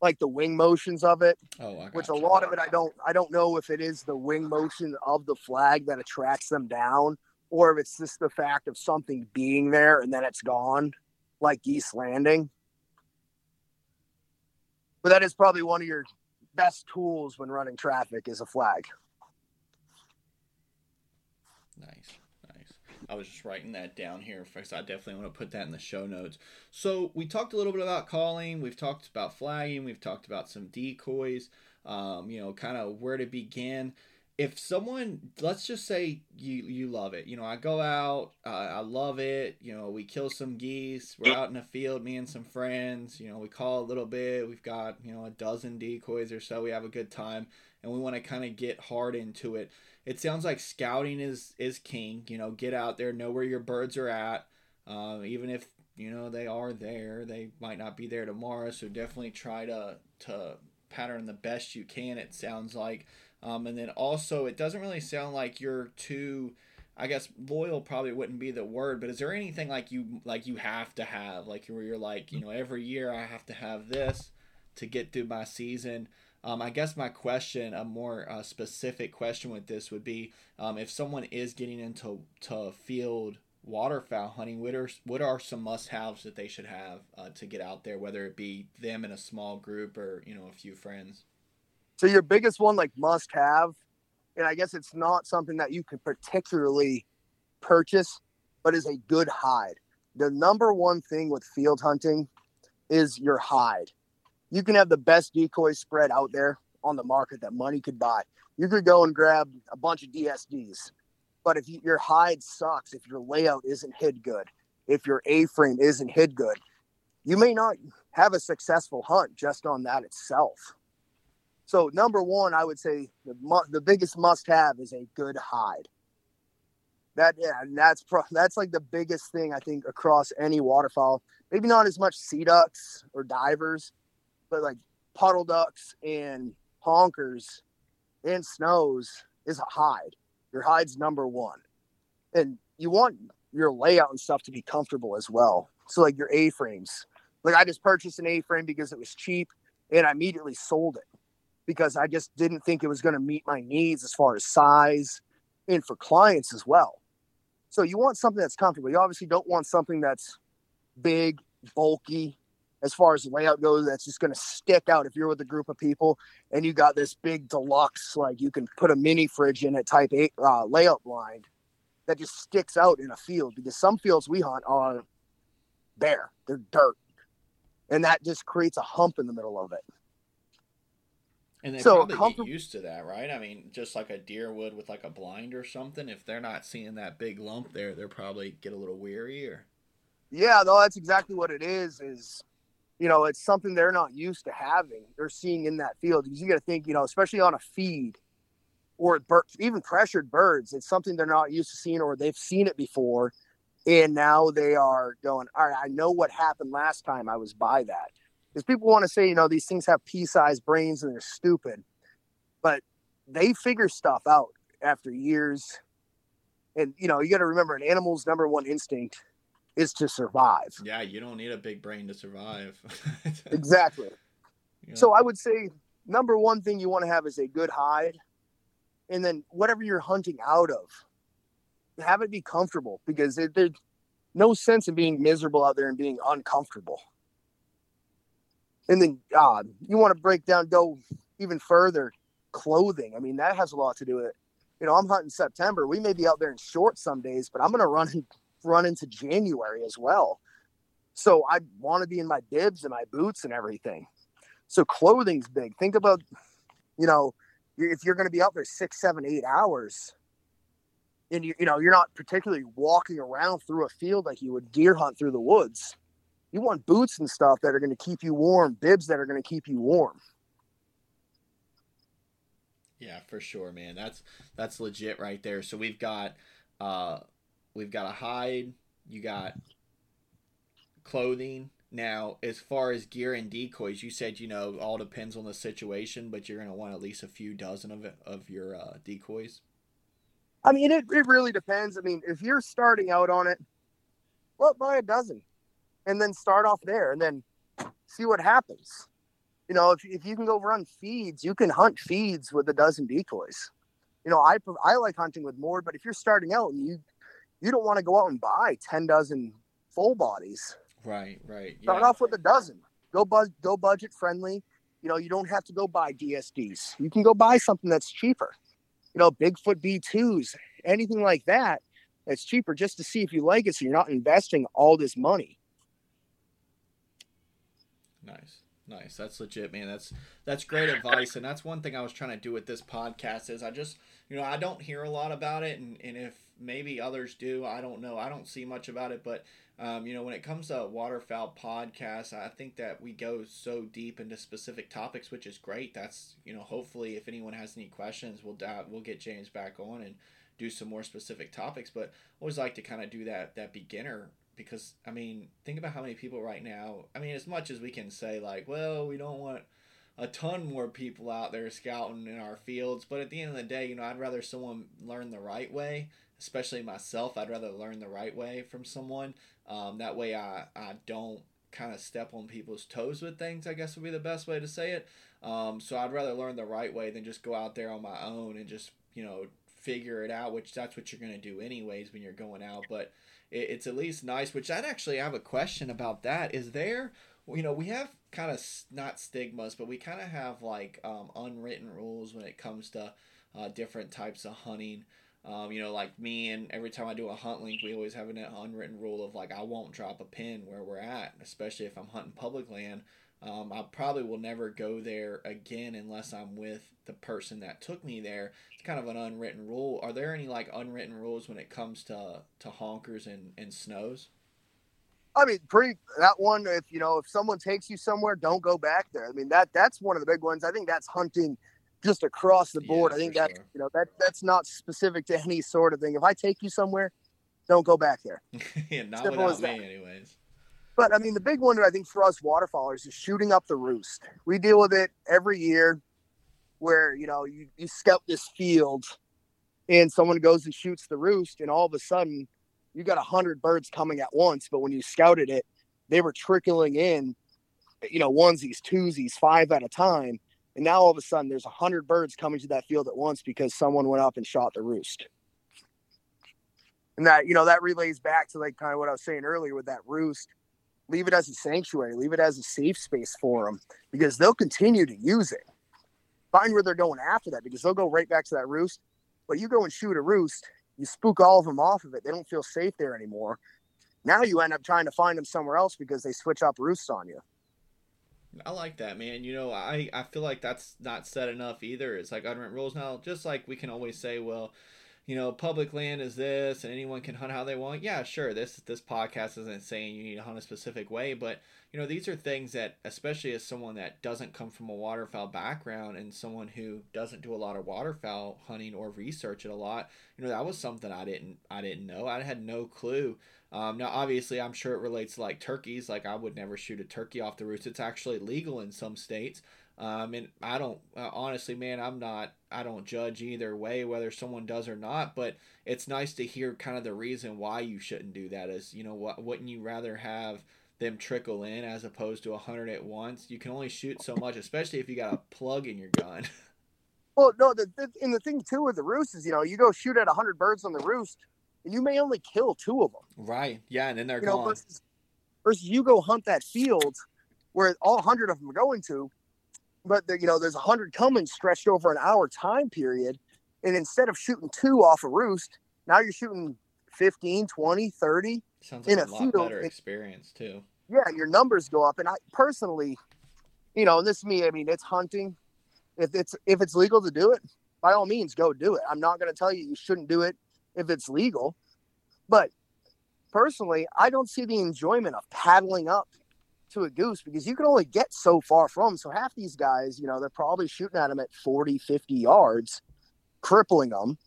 like the wing motions of it. Oh, which a lot of it I don't I don't know if it is the wing motion of the flag that attracts them down, or if it's just the fact of something being there and then it's gone, like geese landing. But that is probably one of your best tools when running traffic is a flag. Nice. Nice. I was just writing that down here because I definitely want to put that in the show notes. So we talked a little bit about calling. We've talked about flagging. We've talked about some decoys. Um, you know, kind of where to begin. If someone, let's just say you you love it. You know, I go out, uh, I love it. You know, we kill some geese. We're out in the field, me and some friends. You know, we call a little bit. We've got you know a dozen decoys or so. We have a good time, and we want to kind of get hard into it it sounds like scouting is is king. You know, get out there, know where your birds are at. Uh, even if you know they are there, they might not be there tomorrow. So definitely try to to pattern the best you can. It sounds like, um, and then also it doesn't really sound like you're too. I guess loyal probably wouldn't be the word, but is there anything like you like you have to have like where you're like you know every year I have to have this to get through my season? Um, I guess my question, a more uh, specific question with this would be um, if someone is getting into to field waterfowl hunting, what are, what are some must haves that they should have uh, to get out there, whether it be them in a small group or, you know, a few friends? So, your biggest one, like must have, and I guess it's not something that you can particularly purchase, but is a good hide. The number one thing with field hunting is your hide you can have the best decoy spread out there on the market that money could buy. You could go and grab a bunch of DSDs, but if you, your hide sucks, if your layout isn't hid good, if your A frame isn't hid good, you may not have a successful hunt just on that itself. So number one, I would say the the biggest must have is a good hide. That yeah, and that's pro, that's like the biggest thing I think across any waterfowl. Maybe not as much sea ducks or divers, but like puddle ducks and honkers and snows is a hide. Your hide's number one. And you want your layout and stuff to be comfortable as well. So like your A frames. Like I just purchased an A frame because it was cheap and I immediately sold it because I just didn't think it was going to meet my needs as far as size and for clients as well. So you want something that's comfortable. You obviously don't want something that's big, bulky, as far as layout goes that's just going to stick out if you're with a group of people and you got this big deluxe like you can put a mini fridge in it type 8 uh, layout blind that just sticks out in a field because some fields we hunt are bare they're dirt and that just creates a hump in the middle of it And they So, probably comfort- get used to that, right? I mean, just like a deer would with like a blind or something. If they're not seeing that big lump there, they're probably get a little weary or. Yeah, no, that's exactly what it is. Is you know, it's something they're not used to having. They're seeing in that field. Because you got to think, you know, especially on a feed or bir- even pressured birds, it's something they're not used to seeing, or they've seen it before, and now they are going. All right, I know what happened last time I was by that. Because people want to say, you know, these things have pea-sized brains and they're stupid, but they figure stuff out after years. And you know, you got to remember, an animal's number one instinct is to survive. Yeah, you don't need a big brain to survive. Exactly. You know? So I would say number one thing you want to have is a good hide, and then whatever you're hunting out of, have it be comfortable because it, there's no sense in being miserable out there and being uncomfortable. And then uh, you want to break down, go even further, clothing. I mean that has a lot to do with it. You know, I'm hunting September. We may be out there in shorts some days, but I'm going to run run into January as well. So I want to be in my bibs and my boots and everything. So clothing's big. Think about, you know, if you're going to be out there six, seven, eight hours, and you, you know you're not particularly walking around through a field like you would deer hunt through the woods. You want boots and stuff that are going to keep you warm, bibs that are going to keep you warm. Yeah, for sure, man. That's that's legit right there. So we've got uh we've got a hide, you got clothing. Now, as far as gear and decoys, you said you know all depends on the situation, but you're gonna want at least a few dozen of it, of your uh, decoys. I mean, it, it really depends. I mean, if you're starting out on it, well, buy a dozen and then start off there and then see what happens. You know, if, if you can go run feeds, you can hunt feeds with a dozen decoys. You know, I I like hunting with more, but if you're starting out and you you don't want to go out and buy ten dozen full bodies, Right, right. start off with a dozen. Go bud go budget friendly. You know, you don't have to go buy DSDs. You can go buy something that's cheaper. You know, Bigfoot B2s, anything like that that's cheaper just to see if you like it so you're not investing all this money. Nice. Nice. That's legit, man. That's that's great advice. And that's one thing I was trying to do with this podcast is I just you know, I don't hear a lot about it and, and if maybe others do, I don't know. I don't see much about it, but um, you know, when it comes to waterfowl podcasts, I think that we go so deep into specific topics, which is great. That's you know, hopefully, if anyone has any questions, we'll dive, we'll get James back on and do some more specific topics. But I always like to kind of do that that beginner because I mean, think about how many people right now. I mean, as much as we can say like, well, we don't want a ton more people out there scouting in our fields, but at the end of the day, you know, I'd rather someone learn the right way, especially myself. I'd rather learn the right way from someone. Um, that way, I I don't kind of step on people's toes with things. I guess would be the best way to say it. Um, so I'd rather learn the right way than just go out there on my own and just you know figure it out, which that's what you're gonna do anyways when you're going out, but it's at least nice. Which I'd actually have a question about that. Is there, you know, we have kind of not stigmas, but we kind of have like um, unwritten rules when it comes to uh, different types of hunting. Um, you know, like me and every time I do a hunt link, we always have an unwritten rule of like I won't drop a pin where we're at, especially if I'm hunting public land. Um, I probably will never go there again unless I'm with the person that took me there. It's kind of an unwritten rule. Are there any like unwritten rules when it comes to to honkers and and snows? I mean, pretty that one. If you know, if someone takes you somewhere, don't go back there. I mean, that that's one of the big ones. I think that's hunting just across the board. Yeah, I think that sure. you know that that's not specific to any sort of thing. If I take you somewhere, don't go back there. yeah, not Simple without me, that. anyways. But I mean, the big one that I think for us waterfowlers is shooting up the roost. We deal with it every year, where you know you, you scout this field, and someone goes and shoots the roost, and all of a sudden you got a hundred birds coming at once. But when you scouted it, they were trickling in, you know, onesies, twosies, five at a time, and now all of a sudden there's a hundred birds coming to that field at once because someone went up and shot the roost. And that you know that relays back to like kind of what I was saying earlier with that roost leave it as a sanctuary, leave it as a safe space for them because they'll continue to use it. Find where they're going after that because they'll go right back to that roost. But you go and shoot a roost, you spook all of them off of it. They don't feel safe there anymore. Now you end up trying to find them somewhere else because they switch up roosts on you. I like that, man. You know, I, I feel like that's not said enough either. It's like unwritten rules now. Just like we can always say, well, you know, public land is this, and anyone can hunt how they want. Yeah, sure. This this podcast isn't saying you need to hunt a specific way, but you know, these are things that, especially as someone that doesn't come from a waterfowl background and someone who doesn't do a lot of waterfowl hunting or research it a lot, you know, that was something I didn't I didn't know. I had no clue um, now, obviously, I'm sure it relates to like turkeys. Like, I would never shoot a turkey off the roost. It's actually legal in some states. Um, and I don't, uh, honestly, man, I'm not, I don't judge either way whether someone does or not. But it's nice to hear kind of the reason why you shouldn't do that. Is you know what? Wouldn't you rather have them trickle in as opposed to a hundred at once? You can only shoot so much, especially if you got a plug in your gun. Well, no, the, the and the thing too with the roost is, you know, you go shoot at hundred birds on the roost and you may only kill two of them. Right. Yeah, and then they're you gone. Know, versus, versus, you go hunt that field where all hundred of them are going to, but the, you know there's a hundred coming stretched over an hour time period, and instead of shooting two off a roost, now you're shooting 15, 20, 30 Sounds like in a, a lot field. better experience too. Yeah, your numbers go up, and I personally, you know, this is me. I mean, it's hunting. If it's if it's legal to do it, by all means, go do it. I'm not going to tell you you shouldn't do it if it's legal. But personally, I don't see the enjoyment of paddling up to a goose because you can only get so far from. So half these guys, you know, they're probably shooting at them at 40, 50 yards, crippling them.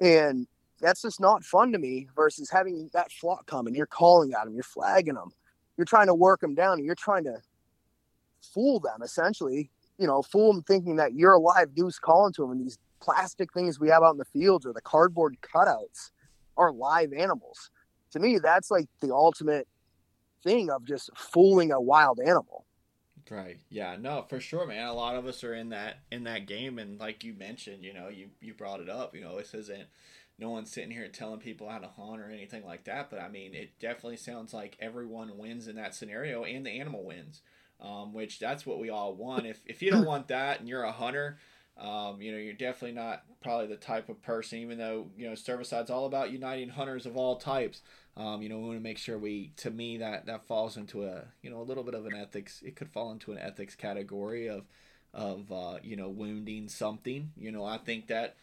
And that's just not fun to me versus having that flock come and you're calling at them, you're flagging them, you're trying to work them down and you're trying to fool them essentially, you know, fool them thinking that you're a live goose calling to them and these plastic things we have out in the fields or the cardboard cutouts are live animals. To me, that's like the ultimate thing of just fooling a wild animal. Right. Yeah. No, for sure, man. A lot of us are in that in that game, and like you mentioned, you know, you you brought it up. You know, this isn't no one's sitting here telling people how to hunt or anything like that. But I mean, it definitely sounds like everyone wins in that scenario, and the animal wins. Um, which that's what we all want. If if you don't want that, and you're a hunter, um, you know, you're definitely not probably the type of person, even though, you know, Serviceside's all about uniting hunters of all types. Um, you know, we want to make sure we, to me, that, that falls into a, you know, a little bit of an ethics, it could fall into an ethics category of, of, uh, you know, wounding something. You know, I think that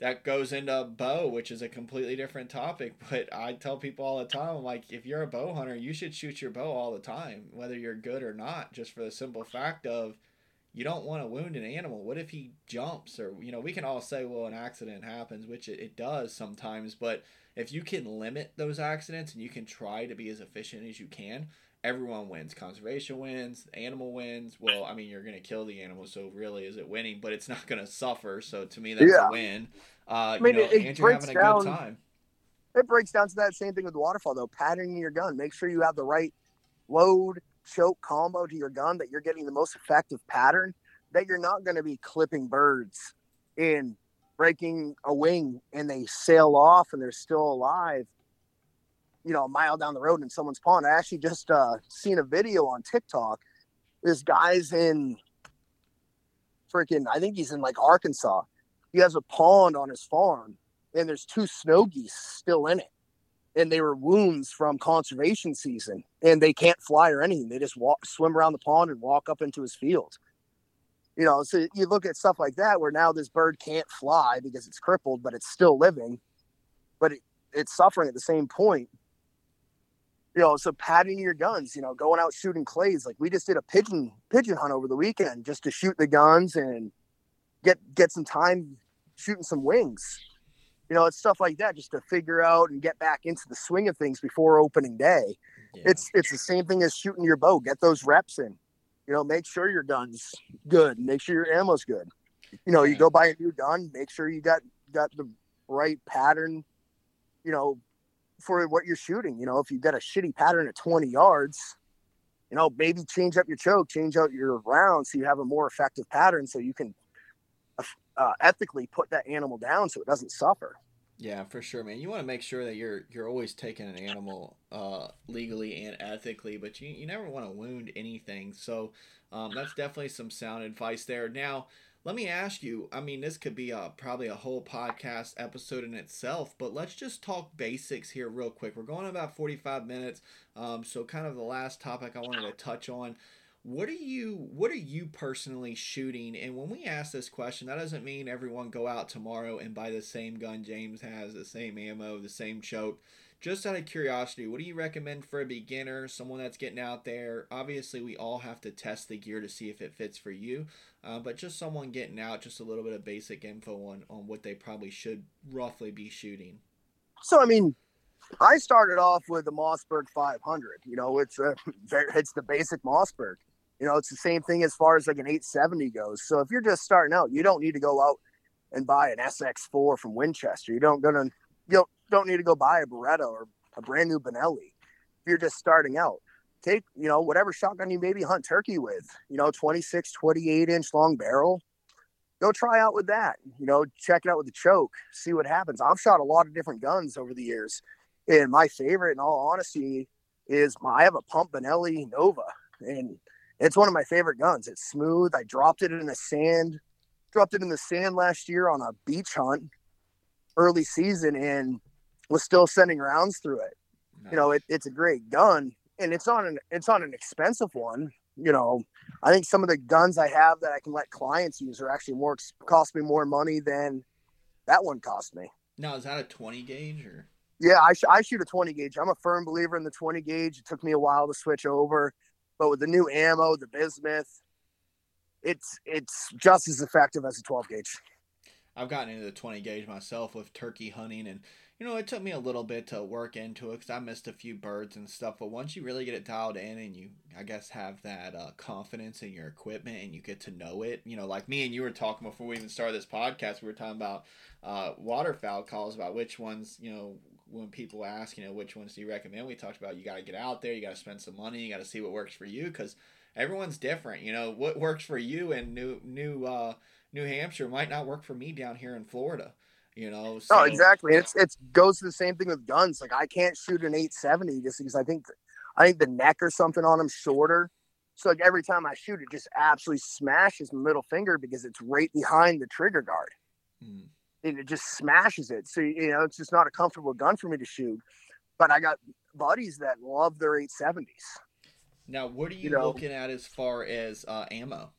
that goes into bow, which is a completely different topic. But I tell people all the time, I'm like, if you're a bow hunter, you should shoot your bow all the time, whether you're good or not, just for the simple fact of, you don't want to wound an animal. What if he jumps? Or, you know, we can all say, well, an accident happens, which it, it does sometimes. But if you can limit those accidents and you can try to be as efficient as you can, everyone wins. Conservation wins, animal wins. Well, I mean, you're going to kill the animal, so really, is it winning? But it's not going to suffer. So to me, that's yeah. a win. Uh, I mean, you know, it, it you're having a down, good time. It breaks down to that same thing with the waterfowl, though. Patterning your gun. Make sure you have the right load, choke combo to your gun that you're getting the most effective pattern, that you're not going to be clipping birds and breaking a wing and they sail off and they're still alive, you know, a mile down the road in someone's pond. I actually just uh, seen a video on TikTok. This guy's in freaking, I think he's in like Arkansas. He has a pond on his farm and there's two snow geese still in it and they were wounds from conservation season and they can't fly or anything. They just walk, swim around the pond and walk up into his field. You know, so you look at stuff like that where now this bird can't fly because it's crippled, but it's still living, but it, it's suffering at the same point. You know, so padding your guns, you know, going out shooting clays. Like we just did a pigeon pigeon hunt over the weekend just to shoot the guns and get get some time shooting some wings you know, it's stuff like that just to figure out and get back into the swing of things before opening day. Yeah. It's it's the same thing as shooting your bow. Get those reps in. You know, make sure your gun's good. Make sure your ammo's good. You know, you go buy a new gun. Make sure you got got the right pattern. You know, for what you're shooting. You know, if you got a shitty pattern at 20 yards, you know, maybe change up your choke, change out your rounds so you have a more effective pattern, so you can uh, ethically put that animal down so it doesn't suffer. Yeah, for sure, man. You want to make sure that you're you're always taking an animal uh, legally and ethically, but you, you never want to wound anything. So um, that's definitely some sound advice there. Now, let me ask you. I mean, this could be a probably a whole podcast episode in itself, but let's just talk basics here real quick. We're going about forty five minutes, um, so kind of the last topic I wanted to touch on what are you what are you personally shooting? And when we ask this question, that doesn't mean everyone go out tomorrow and buy the same gun James has, the same ammo, the same choke. Just out of curiosity, what do you recommend for a beginner, someone that's getting out there? Obviously, we all have to test the gear to see if it fits for you, uh, but just someone getting out, just a little bit of basic info on, on what they probably should roughly be shooting. So, I mean, I started off with the Mossberg 500. You know, it's a it's the basic Mossberg. You know, it's the same thing as far as like an 870 goes. So if you're just starting out, you don't need to go out and buy an SX4 from Winchester. You don't gonna you don't, don't need to go buy a Beretta or a brand new Benelli. If you're just starting out, take you know whatever shotgun you maybe hunt turkey with. You know, 26, 28 inch long barrel. Go try out with that. You know, check it out with the choke, see what happens. I've shot a lot of different guns over the years, and my favorite, in all honesty, is my, I have a pump Benelli Nova, and it's one of my favorite guns. It's smooth. I dropped it in the sand, dropped it in the sand last year on a beach hunt, early season, and was still sending rounds through it. Nice. You know, it, it's a great gun, and it's on an it's on an expensive one. You know, I think some of the guns I have that I can let clients use are actually more cost me more money than that one cost me. Now, is that a twenty gauge or? Yeah, I, sh- I shoot a 20 gauge. I'm a firm believer in the 20 gauge. It took me a while to switch over. But with the new ammo, the bismuth, it's it's just as effective as a 12 gauge. I've gotten into the 20 gauge myself with turkey hunting, and you know it took me a little bit to work into it because I missed a few birds and stuff. But once you really get it dialed in, and you I guess have that uh, confidence in your equipment, and you get to know it, you know, like me and you were talking before we even started this podcast, we were talking about uh, waterfowl calls about which ones you know when people ask, you know, which ones do you recommend? We talked about you got to get out there, you got to spend some money, you got to see what works for you because everyone's different. You know, what works for you in New New uh, New Hampshire might not work for me down here in Florida. You know. So. Oh, exactly. It's it goes to the same thing with guns. Like I can't shoot an 870 just because I think I think the neck or something on them shorter. So like every time I shoot, it just absolutely smashes my middle finger because it's right behind the trigger guard. Hmm and it just smashes it. So you know, it's just not a comfortable gun for me to shoot. But I got buddies that love their 870s. Now, what are you, you know, looking at as far as uh, ammo?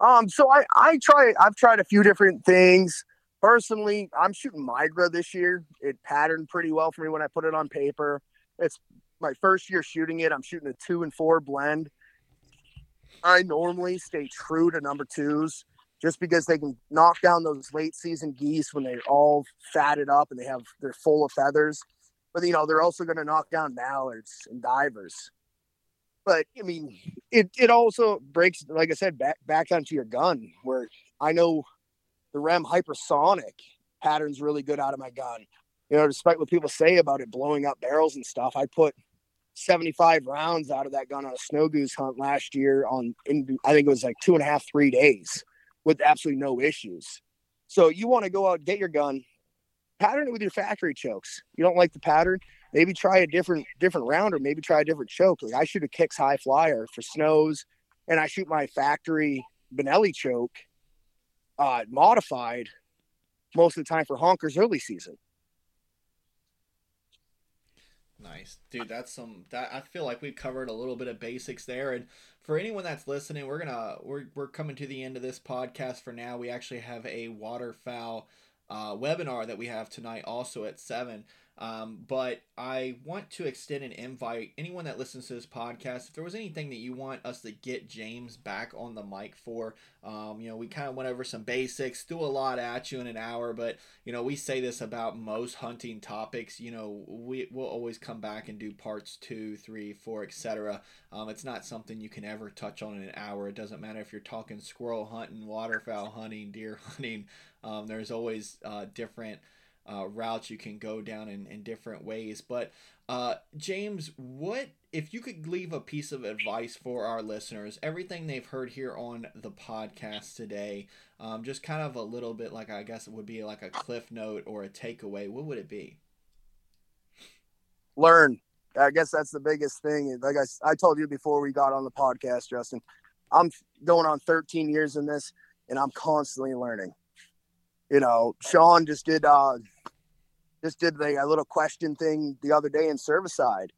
Um, so I I try I've tried a few different things. Personally, I'm shooting Migra this year. It patterned pretty well for me when I put it on paper. It's my first year shooting it. I'm shooting a two and four blend. I normally stay true to number twos just because they can knock down those late season geese when they're all fatted up and they have they're full of feathers. But you know, they're also going to knock down mallards and divers. But I mean, it it also breaks, like I said, back back down to your gun, where I know the Rem hypersonic pattern's really good out of my gun. You know, despite what people say about it blowing up barrels and stuff, I put 75 rounds out of that gun on a snow goose hunt last year on in, I think it was like two and a half, three days with absolutely no issues. So you want to go out, get your gun, pattern it with your factory chokes. You don't like the pattern, maybe try a different different round or maybe try a different choke. Like I shoot a Kicks High Flyer for snows, and I shoot my factory Benelli choke uh, modified most of the time for honkers early season. Nice, dude. That's some. That I feel like we've covered a little bit of basics there, and for anyone that's listening, we're gonna we're we're coming to the end of this podcast for now. We actually have a waterfowl uh, webinar that we have tonight, also at seven. Um, but I want to extend an invite anyone that listens to this podcast. If there was anything that you want us to get James back on the mic for, um, you know, we kind of went over some basics, threw a lot at you in an hour, but you know, we say this about most hunting topics. You know, we will always come back and do parts two, three, four, etc. Um, it's not something you can ever touch on in an hour. It doesn't matter if you're talking squirrel hunting, waterfowl hunting, deer hunting. Um, there's always uh, different uh, routes you can go down in, in different ways. But uh, James, what if you could leave a piece of advice for our listeners? Everything they've heard here on the podcast today, um, just kind of a little bit like I guess it would be like a cliff note or a takeaway. What would it be? Learn. I guess that's the biggest thing. Like I, I told you before we got on the podcast, Justin, I'm going on 13 years in this, and I'm constantly learning you know, Sean just did uh just did the, a little question thing the other day in Serviceside,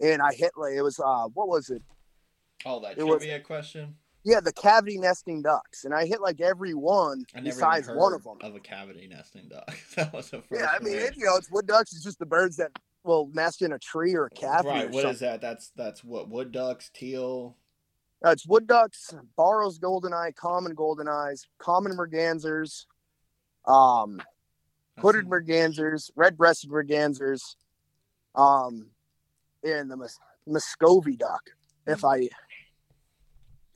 and I hit like it was uh what was it? Oh, that It was- trivia question. Yeah, the cavity nesting ducks, and I hit like every one besides one of them. of a cavity nesting duck. that was the first. Yeah, I mean, it, you know, it's wood ducks. It's just the birds that will nest in a tree or a cavity. right. What is something. that? That's that's what wood ducks, teal. Uh, it's wood ducks, Barrow's goldeneye, common goldeneyes, common mergansers, um, hooded mergansers, red-breasted mergansers, um, and the Mus- Muscovy duck. If I,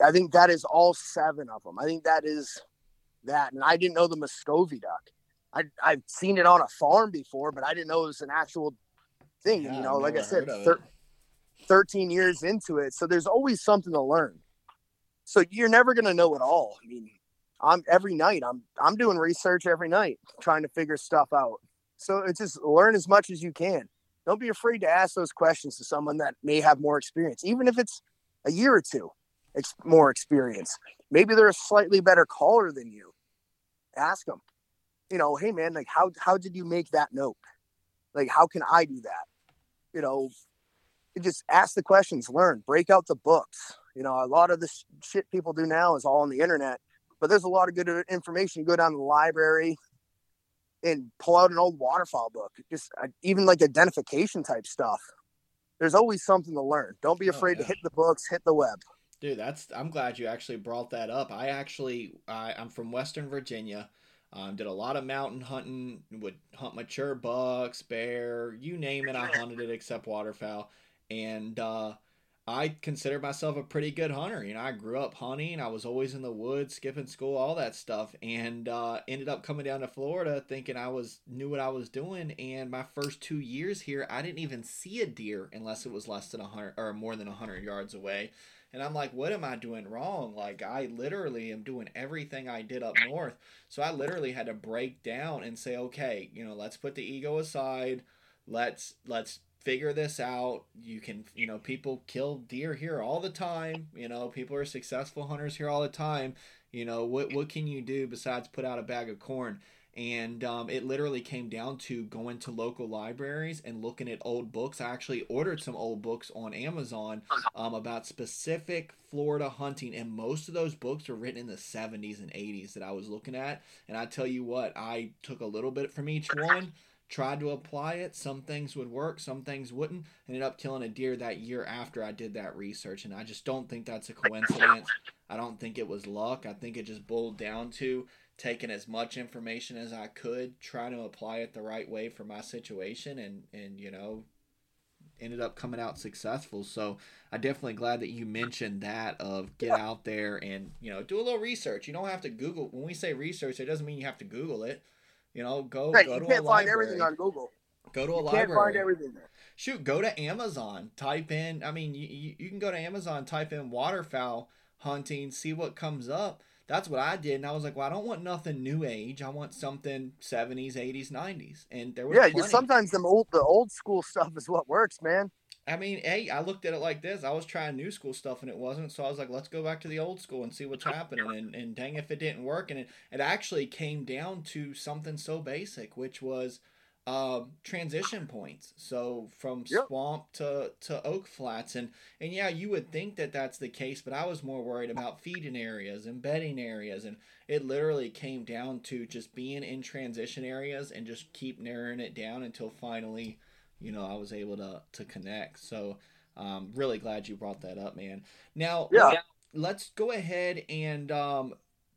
I think that is all seven of them. I think that is that, and I didn't know the Muscovy duck. I I've seen it on a farm before, but I didn't know it was an actual thing. Yeah, you know, like I said, thir- 13 years into it. So there's always something to learn. So you're never going to know it all. I mean, I'm every night I'm I'm doing research every night trying to figure stuff out. So it's just learn as much as you can. Don't be afraid to ask those questions to someone that may have more experience, even if it's a year or two ex- more experience. Maybe they're a slightly better caller than you. Ask them, you know, hey man, like how how did you make that note? Like how can I do that? You know, just ask the questions, learn, break out the books. You know, a lot of the sh- shit people do now is all on the internet, but there's a lot of good information. Go down to the library and pull out an old waterfowl book, just uh, even like identification type stuff. There's always something to learn. Don't be Oh, afraid yeah. to hit the books, hit the web. Dude, that's I'm glad you actually brought that up. I actually I, I'm from Western Virginia. Um, did a lot of mountain hunting. Would hunt mature bucks, bear, you name it. I hunted it except waterfowl, and uh, I consider myself a pretty good hunter. You know, I grew up hunting. I was always in the woods, skipping school, all that stuff, and uh, ended up coming down to Florida thinking I was knew what I was doing. And my first two years here, I didn't even see a deer unless it was less than a hundred or more than a hundred yards away. And I'm like, what am I doing wrong? Like, I literally am doing everything I did up north. So I literally had to break down and say, okay, you know, let's put the ego aside. Let's let's figure this out. You can, you know, people kill deer here all the time. You know, people are successful hunters here all the time. You know, what what can you do besides put out a bag of corn? And um, it literally came down to going to local libraries and looking at old books. I actually ordered some old books on Amazon um, about specific Florida hunting, and most of those books were written in the 70s and 80s that I was looking at. And I tell you what, I took a little bit from each one, tried to apply it. Some things would work, some things wouldn't. Ended up killing a deer that year after I did that research, and I just don't think that's a coincidence. I don't think it was luck. I think it just boiled down to taking as much information as I could, trying to apply it the right way for my situation, and and you know, ended up coming out successful. So I'm definitely glad that you mentioned that of get out there and you know do a little research. You don't have to Google. When we say research, it doesn't mean you have to Google it. You know, go Right, go you to can't a find everything on Google. go to a You library. can't find everything there. Shoot, go to Amazon. Type in. I mean, you, you, can go to Amazon, type in waterfowl hunting, see what comes up. That's what I did, and I was like, well, I don't want nothing new age. I want something seventies, eighties, nineties, and there was Yeah, sometimes the old the old school stuff is what works, man. I mean, hey, I looked at it like this. I was trying new school stuff and it wasn't. So I was like, let's go back to the old school and see what's happening. And, and dang if it didn't work. And it, it actually came down to something so basic, which was um, transition points. So from Yep. swamp to, to oak flats. And, and yeah, you would think that that's the case, but I was more worried about feeding areas and bedding areas. And it literally came down to just being in transition areas and just keep narrowing it down until finally you know, I was able to to connect. So, um, really glad you brought that up, man. Now, Yeah. let- let's go ahead and um,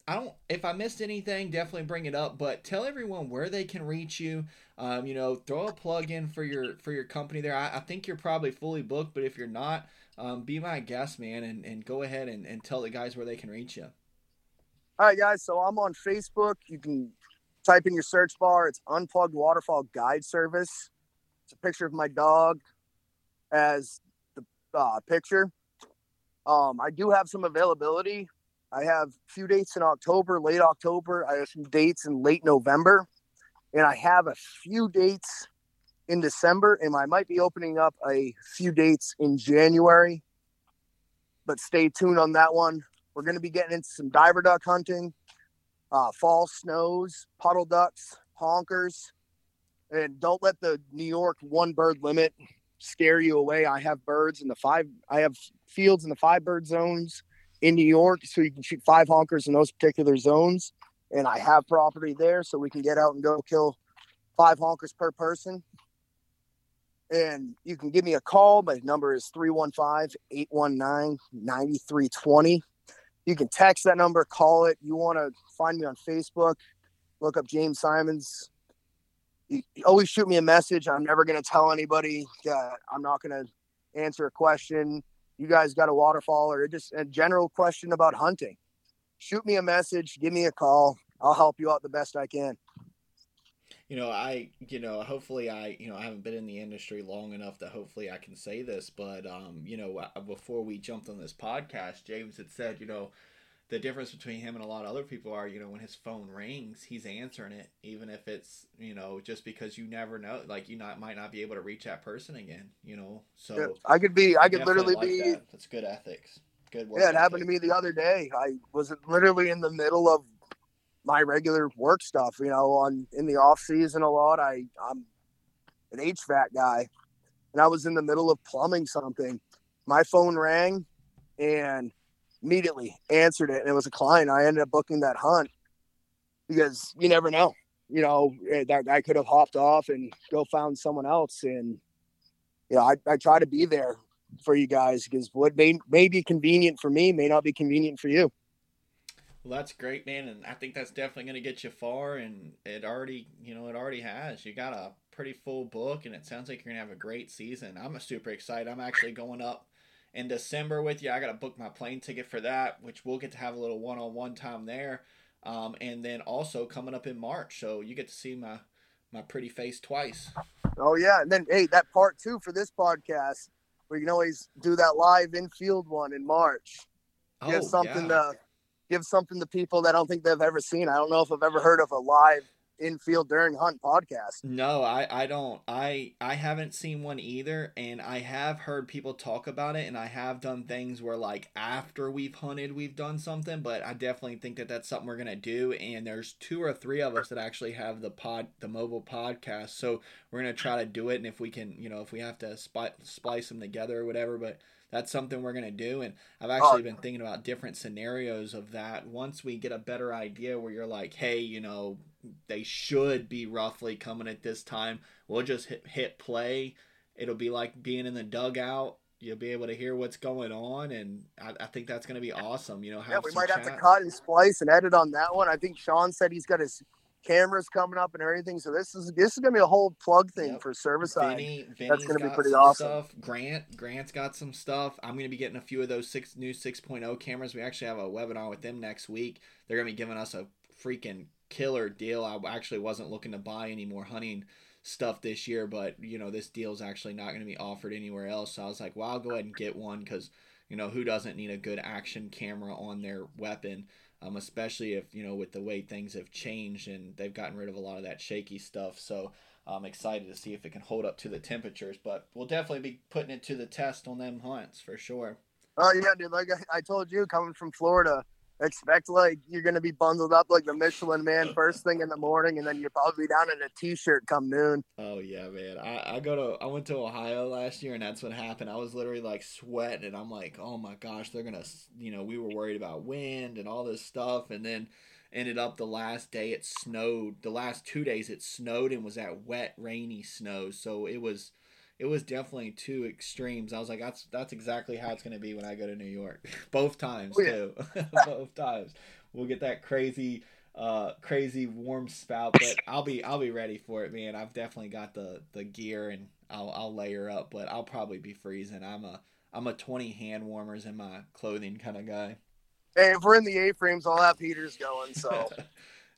I don't. If I missed anything, definitely bring it up. But tell everyone where they can reach you. Um, you know, throw a plug in for your for your company there. I, I think you're probably fully booked, but if you're not, um, be my guest, man, and, and go ahead and, and tell the guys where they can reach you. All right, guys. So I'm on Facebook. You can type in your search bar. It's Unplugged Waterfowl Guide Service. It's a picture of my dog as the uh, picture. Um, I do have some availability. I have a few dates in October, late October. I have some dates in late November, and I have a few dates in December, and I might be opening up a few dates in January. But stay tuned on that one. We're going to be getting into some diver duck hunting, uh, fall snows, puddle ducks, honkers, and don't let the New York one bird limit scare you away. I have birds in the five. I have fields in the five bird zones in New York, so you can shoot five honkers in those particular zones. And I have property there, so we can get out and go kill five honkers per person. And you can give me a call. My number is 315 819 9320. You can text that number, call it. You want to find me on Facebook, look up James Symonds. Always shoot me a message. I'm never going to tell anybody. that I'm not going to answer a question. You guys got a waterfowl or just a general question about hunting. Shoot me a message, give me a call. I'll help you out the best I can you know, I, you know, hopefully I, you know, I haven't been in the industry long enough that hopefully I can say this, but, um, you know, uh, before we jumped on this podcast, James had said, you know, the difference between him and a lot of other people are, you know, when his phone rings, he's answering it, even if it's, you know, just because you never know, like you not might not be able to reach that person again, you know. So yeah, I could be, I could literally like be. That. That's good ethics. Good work. Yeah, it ethics. happened to me the other day. I was literally in the middle of my regular work stuff. You know, on in the off season a lot. I I'm an HVAC guy, and I was in the middle of plumbing something. My phone rang, and immediately answered it, and it was a client. I ended up booking that hunt because you never know. You know, eh, that guy could have hopped off and go found someone else. And you know, I, I try to be there for you guys because what may, may be convenient for me may not be convenient for you. Well, that's great, man, and I think that's definitely going to get you far. And it already, you know, it already has. You got a pretty full book, and it sounds like you're going to have a great season. I'm super excited. I'm actually going up in December with you. I got to book my plane ticket for that, which we'll get to have a little one-on-one time there. Um, and then also coming up in March, so you get to see my my pretty face twice. Oh yeah, and then hey, that part two for this podcast, we can always do that live infield one in March. Oh, something yeah. to give something to people that I don't think they've ever seen. I don't know if I've ever heard of a live infield during hunt podcast. No, I, I don't. I I haven't seen one either, and I have heard people talk about it, and I have done things where like after we've hunted, we've done something. But I definitely think that that's something we're gonna do. And there's two or three of us that actually have the pod, the mobile podcast, so we're gonna try to do it. And if we can, you know, if we have to spli- splice them together or whatever, but that's something we're going to do. And I've oh, actually oh. been thinking about different scenarios of that once we get a better idea where you're like, hey, you know, they should be roughly coming at this time. We'll just hit, hit play. It'll be like being in the dugout. You'll be able to hear what's going on, and I, I think that's going to be awesome. You know, yeah, we might chat. have to cut and splice and edit on that one. I think Sean said he's got his cameras coming up and everything. So this is this is gonna be a whole plug thing yep. for service Vinny. That's gonna be pretty awesome. Stuff. Grant Grant's got some stuff. I'm gonna be getting a few of those six new 6.0 cameras. We actually have a webinar with them next week. They're gonna be giving us a freaking killer deal. I actually wasn't looking to buy any more hunting stuff this year, but you know this deal is actually not going to be offered anywhere else. So I was like, well, I'll go ahead and get one because you know who doesn't need a good action camera on their weapon um, especially if you know with the way things have changed and they've gotten rid of a lot of that shaky stuff. So I'm excited to see if it can hold up to the temperatures. But we'll definitely be putting it to the test on them hunts for sure. Oh yeah, dude! Like I, I told you, coming from Florida, expect like you're gonna be bundled up like the Michelin man first thing in the morning, and then you're probably down in a t-shirt come noon. Oh yeah, man. I, I go to I went to Ohio last year, and that's what happened. I was literally like sweating, and I'm like, oh my gosh, they're gonna, you know, we were worried about wind and all this stuff, and then ended up the last day it snowed. The last two days it snowed and was that wet, rainy snow. So it was it was definitely two extremes. I was like, that's that's exactly how it's gonna be when I go to New York. Both times oh, yeah. too. Both times. We'll get that crazy uh crazy warm spout, but I'll be I'll be ready for it, man. I've definitely got the the gear and I'll I'll layer up, but I'll probably be freezing. I'm a I'm a 20 hand warmers in my clothing kind of guy. Hey, if we're in the A frames, I'll have heaters going. So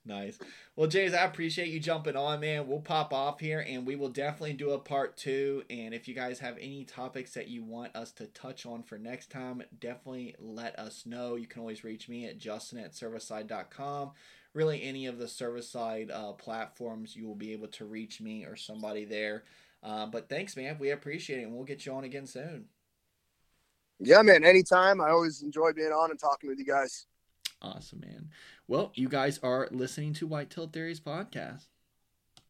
Nice. Well, James, I appreciate you jumping on, man. We'll pop off here and we will definitely do a part two. And if you guys have any topics that you want us to touch on for next time, definitely let us know. You can always reach me at justin at serviceside.com. Really, any of the service side uh, platforms, you will be able to reach me or somebody there. Uh, but thanks, man. We appreciate it and we'll get you on again soon. Yeah, man. Anytime. I always enjoy being on and talking with you guys. Awesome, man. Well, you guys are listening to Whitetail Theories podcast.